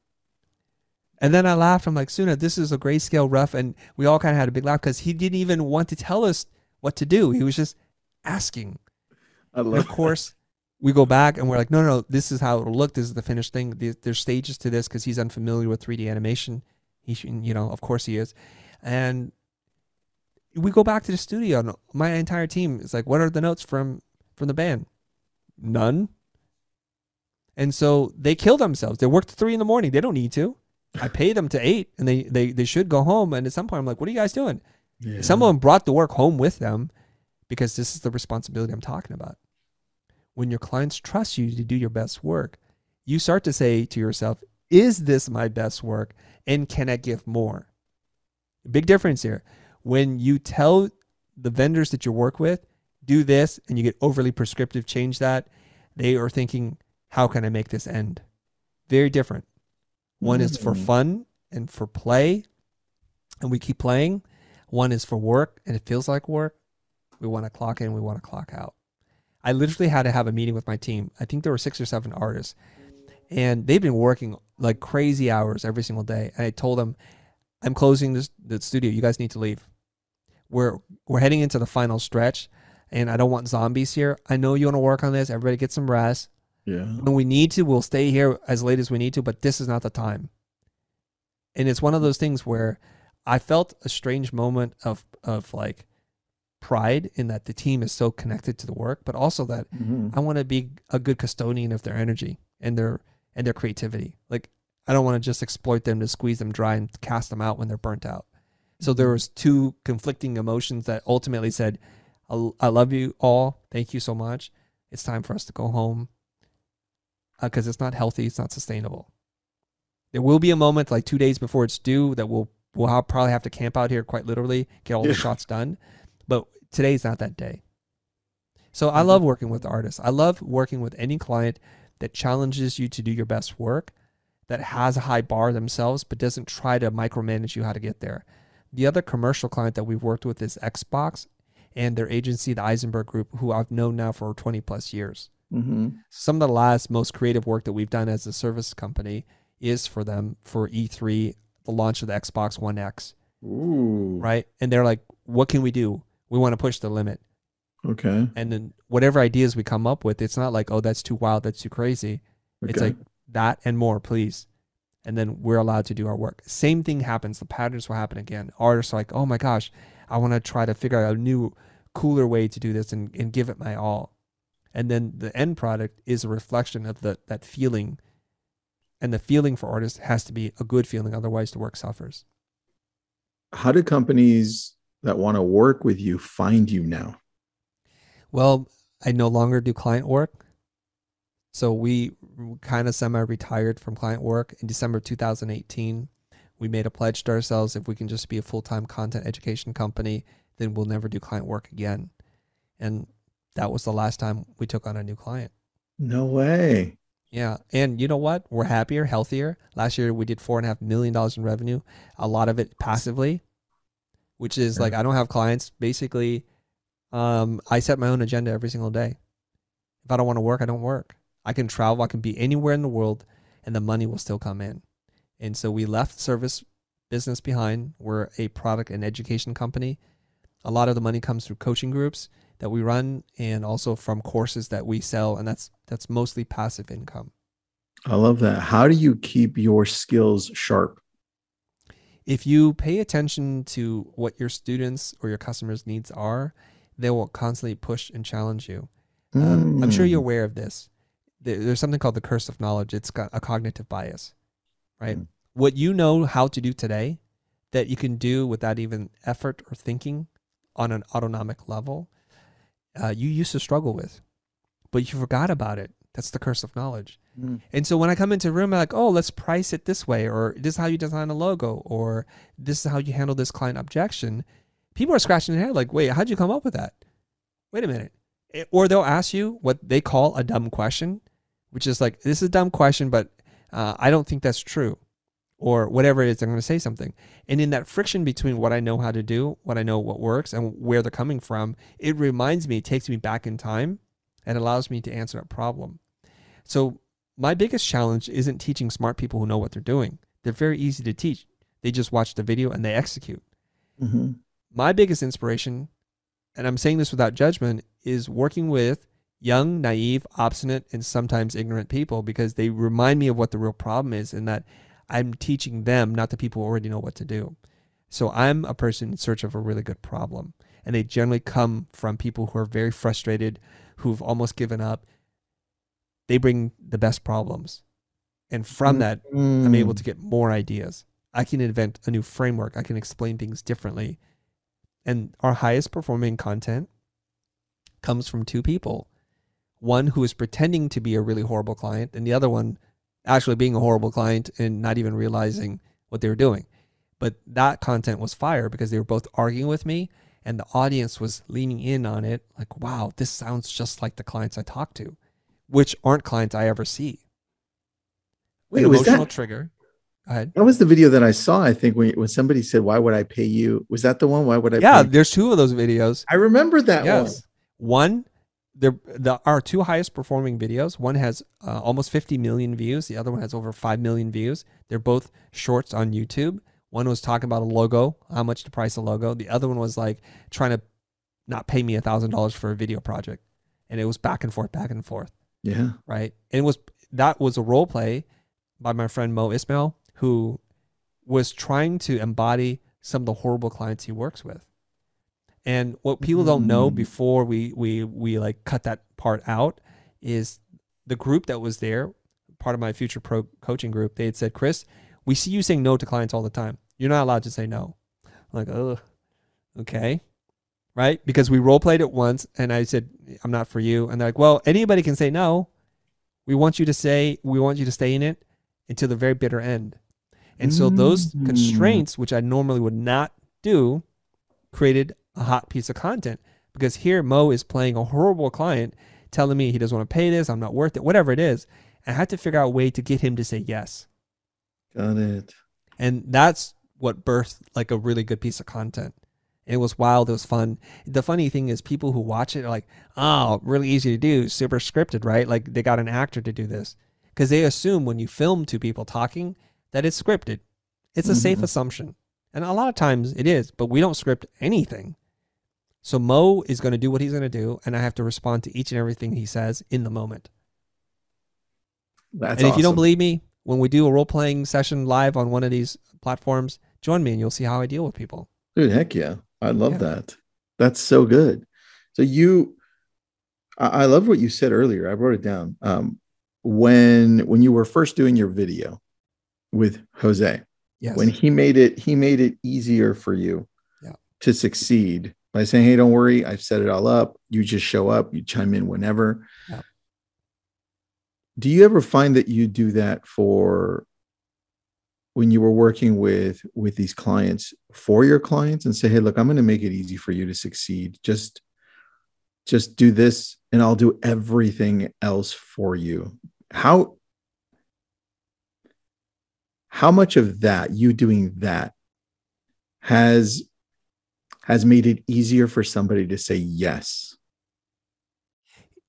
And then I laughed. I'm like, Sune, this is a grayscale rough, and we all kind of had a big laugh because he didn't even want to tell us what to do. He was just asking. Of course, we go back and we're like, no, no, no, this is how it'll look. This is the finished thing. There's stages to this because he's unfamiliar with 3D animation. He, you know, of course he is. And we go back to the studio, and my entire team is like, what are the notes from from the band? None. And so they kill themselves. They work to three in the morning. They don't need to. I pay them to eight, and they they they should go home. And at some point, I'm like, what are you guys doing? Yeah. Some of them brought the work home with them because this is the responsibility I'm talking about. When your clients trust you to do your best work, you start to say to yourself, is this my best work? And can I give more? Big difference here. When you tell the vendors that you work with, do this, and you get overly prescriptive, change that, they are thinking, how can I make this end? Very different. One is for Mm. fun and for play, and we keep playing. One is for work and it feels like work. We want to clock in, we want to clock out. I literally had to have a meeting with my team. I think there were six or seven artists, and they've been working like crazy hours every single day. And I told them, I'm closing this the studio. You guys need to leave. We're we're heading into the final stretch, and I don't want zombies here. I know you want to work on this. Everybody get some rest. Yeah. When we need to, we'll stay here as late as we need to, but this is not the time. And it's one of those things where I felt a strange moment of of like pride in that the team is so connected to the work, but also that Mhm. I want to be a good custodian of their energy and their and their creativity. Like I don't want to just exploit them to squeeze them dry and cast them out when they're burnt out. So there was two conflicting emotions that ultimately said, "I I love you all. Thank you so much. It's time for us to go home uh, because it's not healthy. It's not sustainable." There will be a moment like two days before it's due that we'll we'll ha- probably have to camp out here quite literally, get all the shots done. But today's not that day. So I mm-hmm. love working with artists. I love working with any client that challenges you to do your best work, that has a high bar themselves, but doesn't try to micromanage you how to get there. The other commercial client that we've worked with is Xbox and their agency, the Eisenberg Group, who I've known now for 20 plus years. Mhm. Some of the last most creative work that we've done as a service company is for them for E3, the launch of the Xbox One X, Ooh. right? And they're like, what can we do? We want to push the limit Okay. and then whatever ideas we come up with, it's not like, oh, that's too wild, that's too crazy. Okay. It's like that and more, please. And then we're allowed to do our work. Same thing happens. The patterns will happen again. Artists are like, oh my gosh, I want to try to figure out a new, cooler way to do this and, and give it my all. And then the end product is a reflection of the that feeling. And the feeling for artists has to be a good feeling, otherwise the work suffers. How do companies that want to work with you find you now? Well, I no longer do client work. So we kind of semi retired from client work in December 2018. We made a pledge to ourselves if we can just be a full time content education company, then we'll never do client work again. And that was the last time we took on a new client. No way. Yeah. And you know what? We're happier, healthier. Last year we did four and a half million dollars in revenue, a lot of it passively, which is like I don't have clients. Basically, um, I set my own agenda every single day. If I don't want to work, I don't work. I can travel, I can be anywhere in the world, and the money will still come in. And so we left service business behind. We're a product and education company. A lot of the money comes through coaching groups that we run and also from courses that we sell and that's that's mostly passive income. I love that. How do you keep your skills sharp? If you pay attention to what your students or your customers' needs are, they will constantly push and challenge you. Um, I'm sure you're Mm. aware of this. There- There's something called the curse of knowledge. It's got a cognitive bias, right? Mm. What you know how to do today that you can do without even effort or thinking on an autonomic level, uh, you used to struggle with, but you forgot about it. That's the curse of knowledge. Mm. And so when I come into a room, I'm like, oh, let's price it this way, or this is how you design a logo, or this is how you handle this client objection. People are scratching their head like, wait, how'd you come up with that? Wait a minute. Eh, Or they'll ask you what they call a dumb question, which is like, this is a dumb question, but uh, I don't think that's true. Or whatever it is, I'm going to say something. And in that friction between what I know how to do, what I know what works, and where they're coming from, it reminds me, it takes me back in time and allows me to answer a problem. So my biggest challenge isn't teaching smart people who know what they're doing. They're very easy to teach. They just watch the video and they execute. Mhm. My biggest inspiration, and I'm saying this without judgment, is working with young, naive, obstinate, and sometimes ignorant people because they remind me of what the real problem is and that I'm teaching them, not the people who already know what to do. So I'm a person in search of a really good problem. And they generally come from people who are very frustrated, who've almost given up. They bring the best problems. And from that, I'm able Mm. to get more ideas. I can invent a new framework. I can explain things differently. And our highest performing content comes from two people one who is pretending to be a really horrible client, and the other one actually being a horrible client and not even realizing what they were doing. But that content was fire because they were both arguing with me, and the audience was leaning in on it like, wow, this sounds just like the clients I talk to, which aren't clients I ever see Wait, an was emotional that trigger. Go ahead. That was the video that I saw. I think when when somebody said, "Why would I pay you?" Was that the one? Why would I? Yeah, pay there's two of those videos. I remember that yes. One, there the our two highest performing videos. One has uh, almost 50 million views. The other one has over 5 million views. They're both shorts on YouTube. One was talking about a logo, how much to price a logo. The other one was like trying to not pay me a thousand dollars for a video project, and it was back and forth, back and forth. Yeah. right? And it was that was a role play by my friend Mo Ismail, who was trying to embody some of the horrible clients he works with. And what people don't know Mm. before we we we like cut that part out is the group that was there, part of my Futur Pro coaching group, they had said, Chris, we see you saying no to clients all the time. You're not allowed to say no. I'm like, oh, okay. Right? Because we role played it once and I said, I'm not for you. And they're like, well, anybody can say no. We want you to say, we want you to stay in it until the very bitter end. And so those Mm. constraints, which I normally would not do, created a hot piece of content. Because here Mo is playing a horrible client, telling me he doesn't want to pay this, I'm not worth it, whatever it is. I had to figure out a way to get him to say yes. Got it. And that's what birthed like a really good piece of content. It was wild. It was fun. The funny thing is, people who watch it are like, "Oh, really easy to do, super scripted, right? Like they got an actor to do this," because they assume when you film two people talking that it's scripted. It's a safe Mhm. assumption, and a lot of times it is. But we don't script anything. So Mo is going to do what he's going to do, and I have to respond to each and everything he says in the moment. That's and if you don't believe me, when we do a role playing session live on one of these platforms, join me and you'll see how I deal with people. Dude, heck yeah. I love Yeah. that. That's so good. So you I, I love what you said earlier. I wrote it down. Um when when you were first doing your video with Jose, Yes. when he made it he made it easier for you Yeah. to succeed by saying, Hey, don't worry, I've set it all up. You just show up, you chime in whenever. Yeah. Do you ever find that you do that for when you were working with with these clients for your clients and say hey look i'm going to make it easy for you to succeed just just do this and i'll do everything else for you how how much of that you doing that has has made it easier for somebody to say yes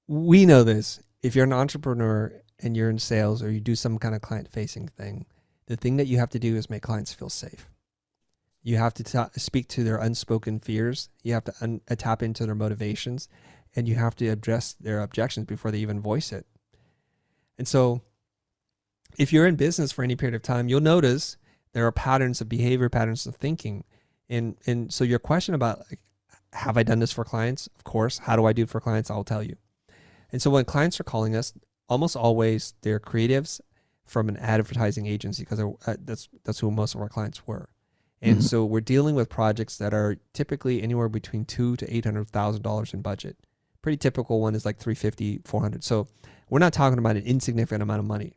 we know this. If you're an entrepreneur and you're in sales or you do some kind of client facing thing, the thing that you have to do is make clients feel safe. You have to ta speak to their unspoken fears. You have to un- uh, tap into their motivations and you have to address their objections before they even voice it. And so, if you're in business for any period of time, you'll notice there are patterns of behavior, patterns of thinking. And, and so, your question about like, have I done this for clients? Of course. How do I do it for clients? I'll tell you. And so when clients are calling us, almost always they're creatives from an advertising agency because uh, that's that's who most of our clients were. And Mhm. so we're dealing with projects that are typically anywhere between two to eight hundred thousand dollars in budget. Pretty typical one is like 350, 400. So we're not talking about an insignificant amount of money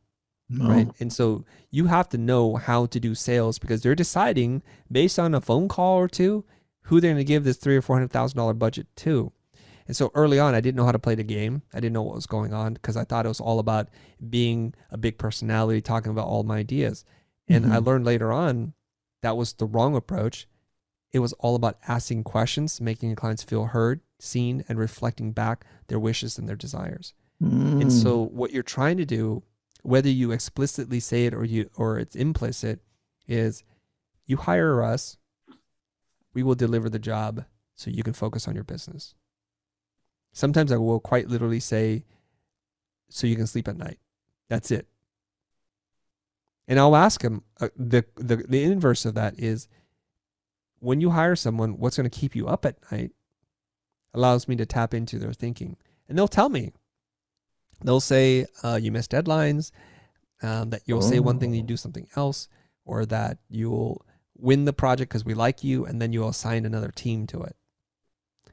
no. right? And so you have to know how to do sales because they're deciding based on a phone call or two who they're going to give this three or four hundred thousand dollar budget to. And so early on, I didn't know how to play the game. I didn't know what was going on because I thought it was all about being a big personality, talking about all my ideas. And I Mhm. learned later on that was the wrong approach. It was all about asking questions, making your clients feel heard, seen, and reflecting back their wishes and their desires. And Mm. so what you're trying to do, whether you explicitly say it or you or it's implicit, is you hire us, we will deliver the job so you can focus on your business. Sometimes I will quite literally say, so you can sleep at night. That's it. And I'll ask him uh, the, the the inverse of that is when you hire someone, what's going to keep you up at night allows me to tap into their thinking. And they'll tell me, they'll say uh, you missed deadlines, um, that you'll say one thing and you Oh. do something else, or that you'll win the project because we like you, and then you'll assign another team to it.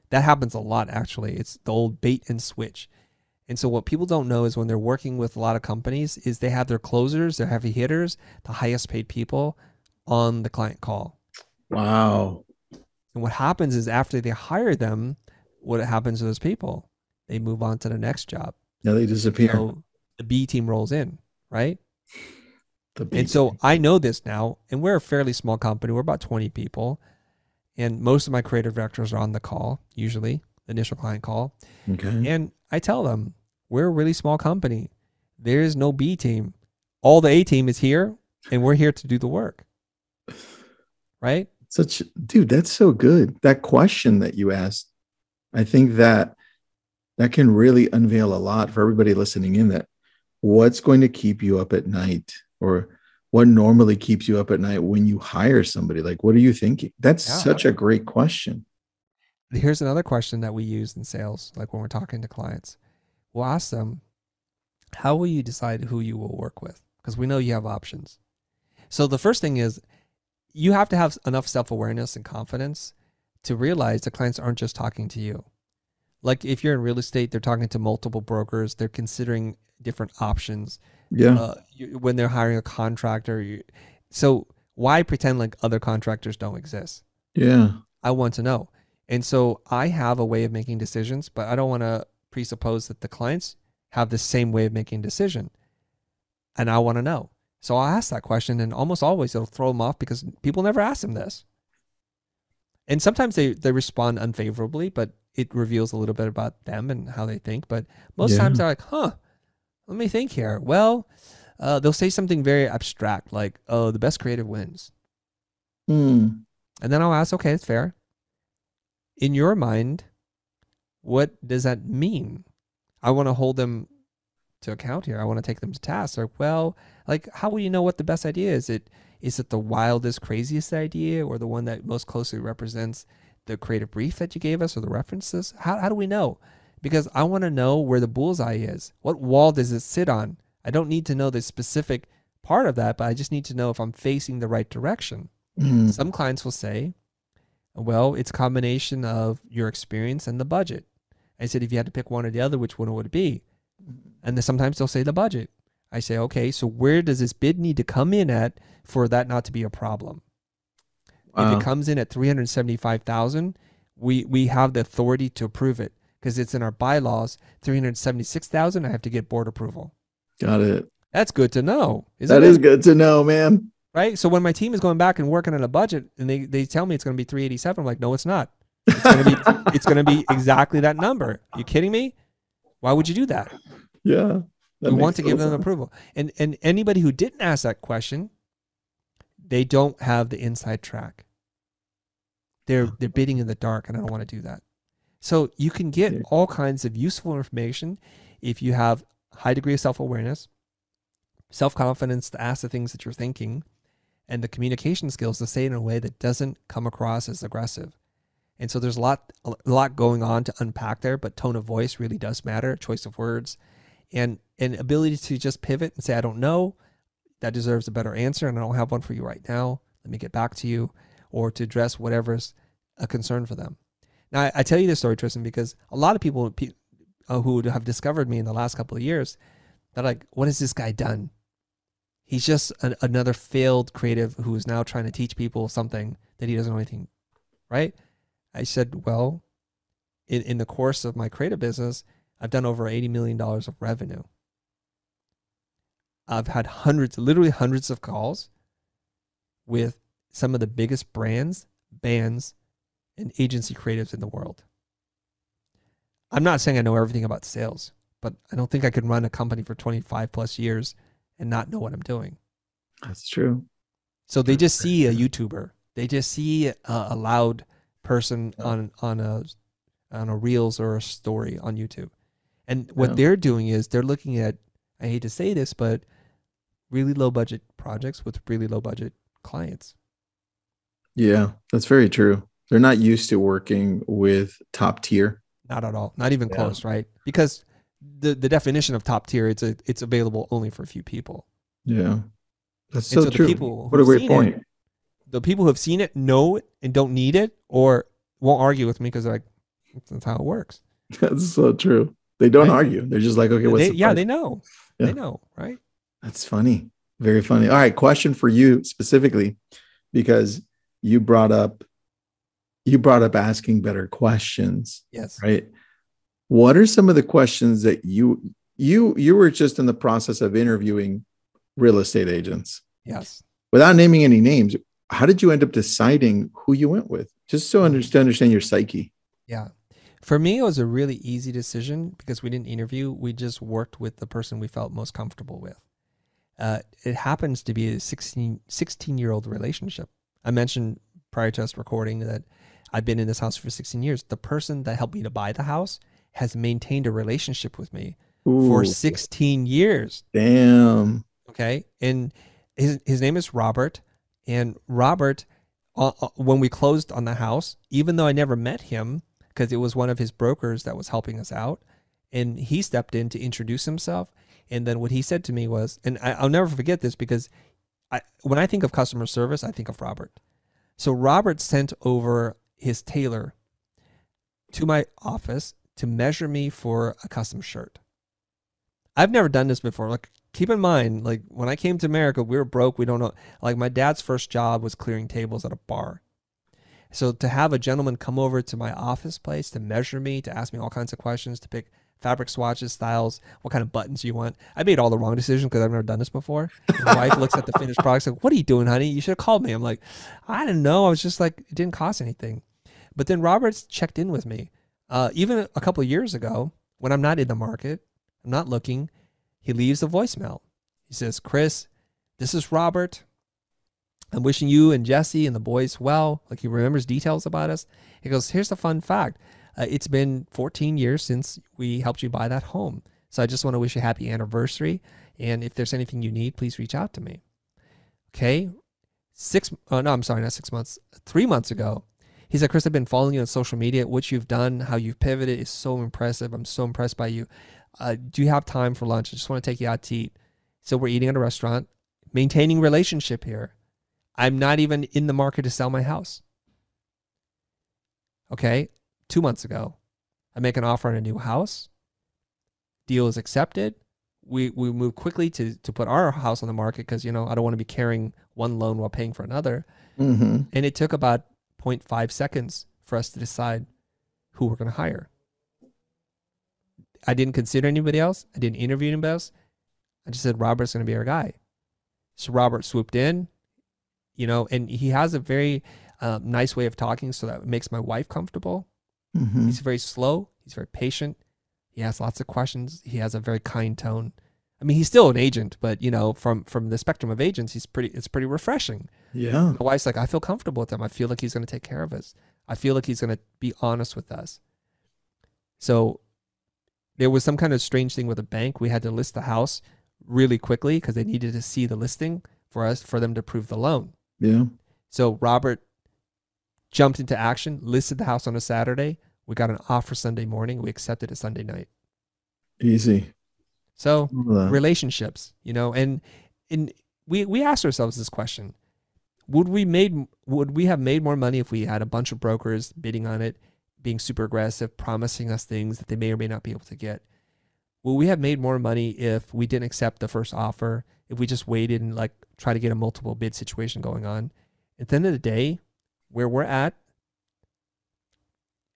That happens a lot, actually. It's the old bait and switch. And so what people don't know is when they're working with a lot of companies is they have their closers, their heavy hitters, the highest paid people on the client call. wow And what happens is after they hire them, what happens to those people? They move on to the next job. Now they disappear the B team rolls in, right? And so I know this now, and we're a fairly small company. We're about 20 people, and most of my creative directors are on the call, usually, the initial client call. okay. And I tell them, we're a really small company. There is no B team. All the A team is here, and we're here to do the work. Right? Such dude, that's so good. That question that you asked, I think that that can really unveil a lot for everybody listening in that what's going to keep you up at night or what normally keeps you up at night when you hire somebody like what are you thinking that's Yeah. such a great question Here's another question that we use in sales, like when we're talking to clients. We'll ask them, how will you decide who you will work with? Because we know you have options. So the first thing is you have to have enough self awareness and confidence to realize the clients aren't just talking to you. Like if you're in real estate, they're talking to multiple brokers, they're considering different options. yeah Uh, you, when they're hiring a contractor, you, so why pretend like other contractors don't exist? yeah I want to know. And so I have a way of making decisions, but I don't want to presuppose that the clients have the same way of making decision. And I want to know. So I'll ask that question, and almost always it'll throw them off because people never ask them this. And sometimes they, they respond unfavorably, but it reveals a little bit about them and how they think. But most Yeah. times they're like, huh, let me think here. Well, uh, they'll say something very abstract, like, oh, the best creative wins. Hmm. And then I'll ask, okay, it's fair. In your mind, what does that mean? I want to hold them to account here. I want to take them to task. Like, well, like, how will you know what the best idea is? It is it the wildest, craziest idea, or the one that most closely represents the creative brief that you gave us, or the references? How how do we know? Because I want to know where the bullseye is. What wall does it sit on? I don't need to know the specific part of that, but I just need to know if I'm facing the right direction. Hmm. Some clients will say, well, it's a combination of your experience and the budget. I said, if you had to pick one or the other, which one would it be? And then sometimes they'll say the budget. I say, okay, so where does this bid need to come in at for that not to be a problem? If it comes in at 375,000, we we have the authority to approve it because it's in our bylaws. 376,000, I have to get board approval. got it That's good to know. That it? is good to know man right? So when my team is going back and working on a budget and they, they tell me it's going to be 387, I'm like, no, it's not. It's going to be it's going to be exactly that number. you kidding me? Why would you do that? yeah that we want to give them sense. approval. And and anybody who didn't ask that question, they don't have the inside track. They're they're bidding in the dark, and I don't want to do that. So you can get all kinds of useful information if you have high degree of self awareness, self confidence to ask the things that you're thinking, and the communication skills to say it in a way that doesn't come across as aggressive. And so there's a lot a lot going on to unpack there, but tone of voice really does matter, choice of words, and and ability to just pivot and say I don't know, that deserves a better answer, and I don't have one for you right now. Let me get back to you, or to address whatever's a concern for them. Now I, I tell you this story, Tristan, because a lot of people pe- uh, who have discovered me in the last couple of years, they're like, "What has this guy done? He's just an, another failed creative who is now trying to teach people something that he doesn't know anything." Right? I said, "Well, in in the course of my creative business, I've done over eighty million dollars of revenue. I've had hundreds, literally hundreds of calls with some of the biggest brands, bands, and agency creatives in the world. I'm not saying I know everything about sales, but I don't think I could run a company for 25 plus years and not know what I'm doing. that's true So they just see a. YouTuber. They just see a, a loud person Yeah. on on a on a reels or a story on YouTube. And what Yeah. they're doing is they're looking at I hate to say this, but really low budget projects with really low budget clients. Yeah that's very true they're not used to working with top tier Not at all. Not even Yeah. close, right? Because the the definition of top tier it's a, it's available only for a few people. yeah that's so, so true people what a great seen it- point The people who have seen it know it and don't need it or won't argue with me because they're like that's how it works. that's so true they don't Right? argue they're just like okay what's They- the yeah, they know. Yeah. They know, right? That's funny. Very funny. All right, question for you specifically because you brought up you brought up asking better questions, Yes. right? What are some of the questions that you you you were just in the process of interviewing real estate agents. Yes. Without naming any names, how did you end up deciding who you went with? Just so under, to understand your psyche. Yeah. For me, it was a really easy decision because we didn't interview. We just worked with the person we felt most comfortable with. Uh, it happens to be a 16, 16 year old relationship. I mentioned prior to us recording that I've been in this house for 16 years. The person that helped me to buy the house has maintained a relationship with me Ooh, for 16 years. damn. Okay. And his, his name is Robert. And Robert, uh, uh, when we closed on the house, even though I never met him, because it was one of his brokers that was helping us out, and he stepped in to introduce himself. And then what he said to me was, and I, I'll never forget this because I, when I think of customer service, I think of Robert. So Robert sent over his tailor to my office to measure me for a custom shirt. I've never done this before. Like, keep in mind, like when I came to America, we were broke. We don't know. Like my dad's first job was clearing tables at a bar. So to have a gentleman come over to my office place to measure me, to ask me all kinds of questions, to pick fabric swatches, styles, what kind of buttons you want. I made all the wrong decisions because I've never done this before. My wife looks at the finished product, like, "What are you doing, honey? You should have called me." I'm like, "I didn't know. I was just like, it didn't cost anything." But then Roberts checked in with me, uh, even a couple of years ago when I'm not in the market, I'm not looking. He leaves a voicemail. He says, "Chris, this is Robert. I'm wishing you and Jesse and the boys well." Like he remembers details about us. He goes, "Here's the fun fact." Uh, it's been 14 years since we helped you buy that home. So I just want to wish you a happy anniversary. And if there's anything you need, please reach out to me. Okay. Six, oh no, I'm sorry, not six months, three months ago. He said, Chris, I've been following you on social media. What you've done, how you've pivoted is so impressive. I'm so impressed by you. Uh, do you have time for lunch? I just want to take you out to eat. So we're eating at a restaurant, maintaining relationship here. I'm not even in the market to sell my house. Okay two months ago. I make an offer on a new house. Deal is accepted. We we move quickly to to put our house on the market because you know I don't want to be carrying one loan while paying for another. Mm-hmm. And it took about 0.5 seconds for us to decide who we're going to hire. I didn't consider anybody else. I didn't interview anybody else. I just said Robert's going to be our guy. So Robert swooped in, you know, and he has a very uh, nice way of talking, so that makes my wife comfortable. Mm-hmm. He's very slow. He's very patient. He asks lots of questions. He has a very kind tone. I mean, he's still an agent, but you know, from from the spectrum of agents, he's pretty. It's pretty refreshing. Yeah. My wife's like, I feel comfortable with him. I feel like he's going to take care of us. I feel like he's going to be honest with us. So there was some kind of strange thing with the bank. We had to list the house really quickly because they needed to see the listing for us for them to approve the loan. Yeah. So Robert jumped into action, listed the house on a Saturday. We got an offer Sunday morning. We accepted it Sunday night. Easy. So relationships, you know, and and we we asked ourselves this question: Would we made would we have made more money if we had a bunch of brokers bidding on it, being super aggressive, promising us things that they may or may not be able to get? Would we have made more money if we didn't accept the first offer? If we just waited and like try to get a multiple bid situation going on? At the end of the day, where we're at,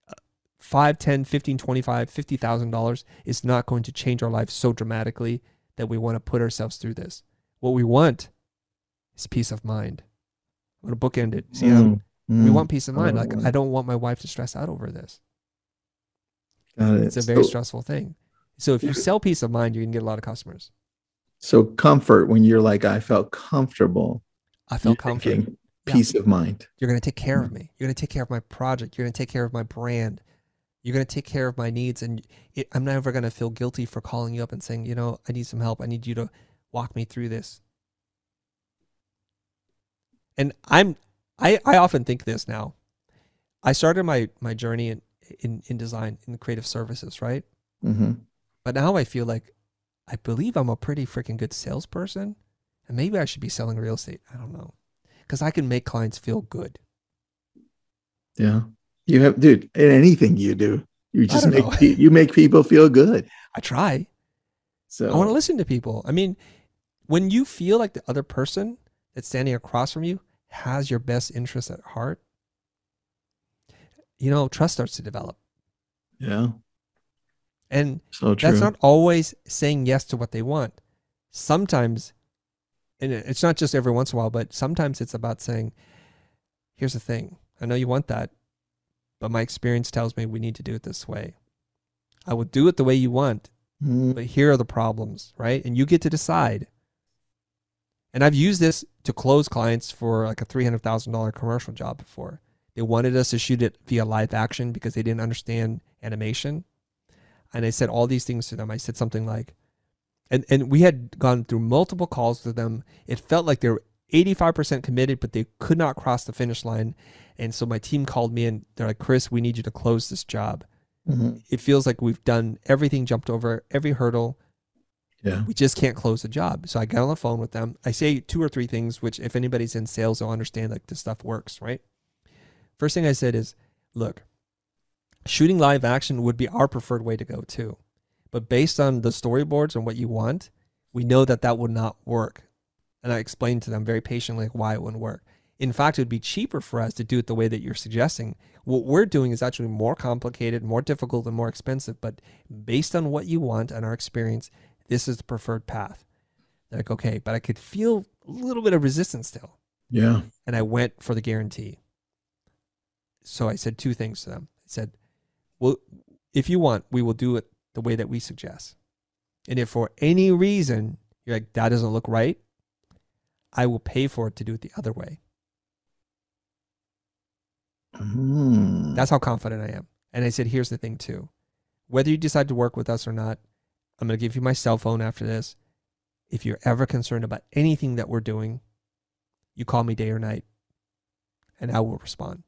uh, 5, 10, 15, 25, 50,000 dollars is not going to change our lives so dramatically that we want to put ourselves through this. What we want is peace of mind. I'm going to bookend it. See how Mm, we mm. want peace of mind. Like Oh. I don't want my wife to stress out over this. Got it. It's a very so, stressful thing. So if you sell peace of mind, you can get a lot of customers. so comfort when you're like, I felt comfortable. I feel you're comfort. thinking Yeah. Peace of mind. You're going to take care of me. You're going to take care of my project. You're going to take care of my brand. You're going to take care of my needs. And it, I'm never going to feel guilty for calling you up and saying, you know, I need some help. I need you to walk me through this. And I'm, I, I often think this now. I started my, my journey in, in, in design, in creative services, right? Mm-hmm. But now I feel like I believe I'm a pretty freaking good salesperson. And maybe I should be selling real estate. I don't know. Because I can make clients feel good. Yeah. You have, dude, in anything you do, you just make know. you make people feel good. I try. So I want to listen to people. I mean, when you feel like the other person that's standing across from you has your best interest at heart, you know, trust starts to develop. yeah, And so that's not always saying yes to what they want. Sometimes and it's not just every once in a while, but sometimes it's about saying, here's the thing. I know you want that, but my experience tells me we need to do it this way. I will do it the way you want, Mm, but here are the problems, right? And you get to decide. And I've used this to close clients for like a $300,000 commercial job before. They wanted us to shoot it via live action because they didn't understand animation. And I said all these things to them. I said something like, and, and we had gone through multiple calls with them. It felt like they were 85% committed, but they could not cross the finish line. And so my team called me and they're like, Chris, we need you to close this job. mhm. It feels like we've done everything, jumped over every hurdle. Yeah. We just can't close the job. So I got on the phone with them. I say two or three things, which if anybody's in sales, they'll understand like this stuff works, right? First thing I said is, look, shooting live action would be our preferred way to go too. But based on the storyboards and what you want, we know that that would not work. And I explained to them very patiently why it wouldn't work. In fact, it would be cheaper for us to do it the way that you're suggesting. What we're doing is actually more complicated, more difficult, and more expensive. But based on what you want and our experience, this is the preferred path. They're like, okay, but I could feel a little bit of resistance still. Yeah. And I went for the guarantee. So I said two things to them. I said, well, if you want, we will do it the way that we suggest. And if for any reason you're like, that doesn't look right, I will pay for it to do it the other way. Mm. That's how confident I am. And I said, here's the thing too. Whether you decide to work with us or not, I'm going to give you my cell phone after this. If you're ever concerned about anything that we're doing, you call me day or night and I will respond.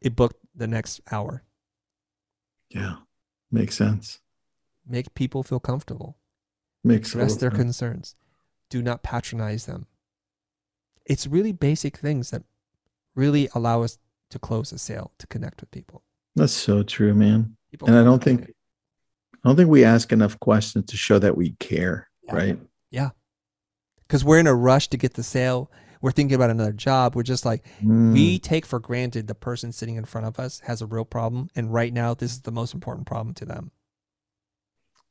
It booked the next hour. Yeah. Makes sense. Make people feel comfortable. Makes Address their sense. concerns. Do not patronize them. It's really basic things that really allow us to close a sale, to connect with people. That's so true, man. people And I don't think comfortable. I don't think we ask enough questions to show that we care, Yeah. right? Yeah. because we're in a rush to get the sale. We're thinking about another job. We're just like, Mm. we take for granted the person sitting in front of us has a real problem. And right now, this is the most important problem to them.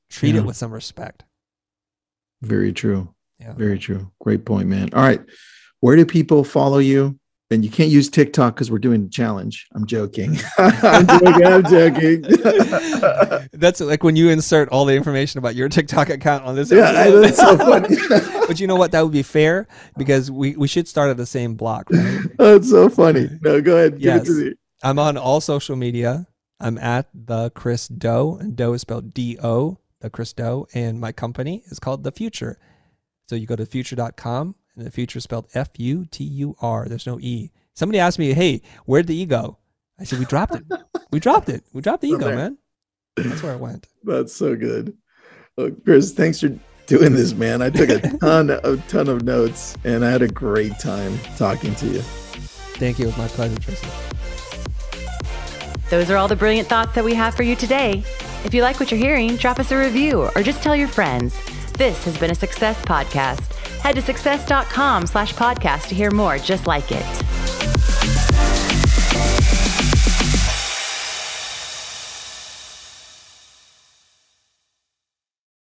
Treat Yeah. it with some respect. very true. Yeah. Very true. Great point, man. All right. Where do people follow you? And you can't use TikTok because we're doing a challenge. I'm joking. I'm joking. I'm joking. That's like when you insert all the information about your TikTok account on this. yeah, I- episode. that's so funny. but you know what? That would be fair because we, we should start at the same block, right? that's so funny. No, go ahead. Give Yes. it to me. I'm on all social media. I'm at the Chris Do, and Do is spelled D O, the Chris Do, and my company is called The Futur. So you go to futur.com, and the Futur is spelled F U T U R. There's no E. Somebody asked me, hey, where'd the E go? I said, we dropped it. We dropped it. We dropped the Still ego, there. man. That's where it went. That's so good. Well, Chris, thanks for doing this, man. I took a ton, a ton of notes, and I had a great time talking to you. Thank you. It was my pleasure, Tristan. Those are all the brilliant thoughts that we have for you today. If you like what you're hearing, drop us a review or just tell your friends. This has been a Success Podcast. Head to success.com slash podcast to hear more just like it.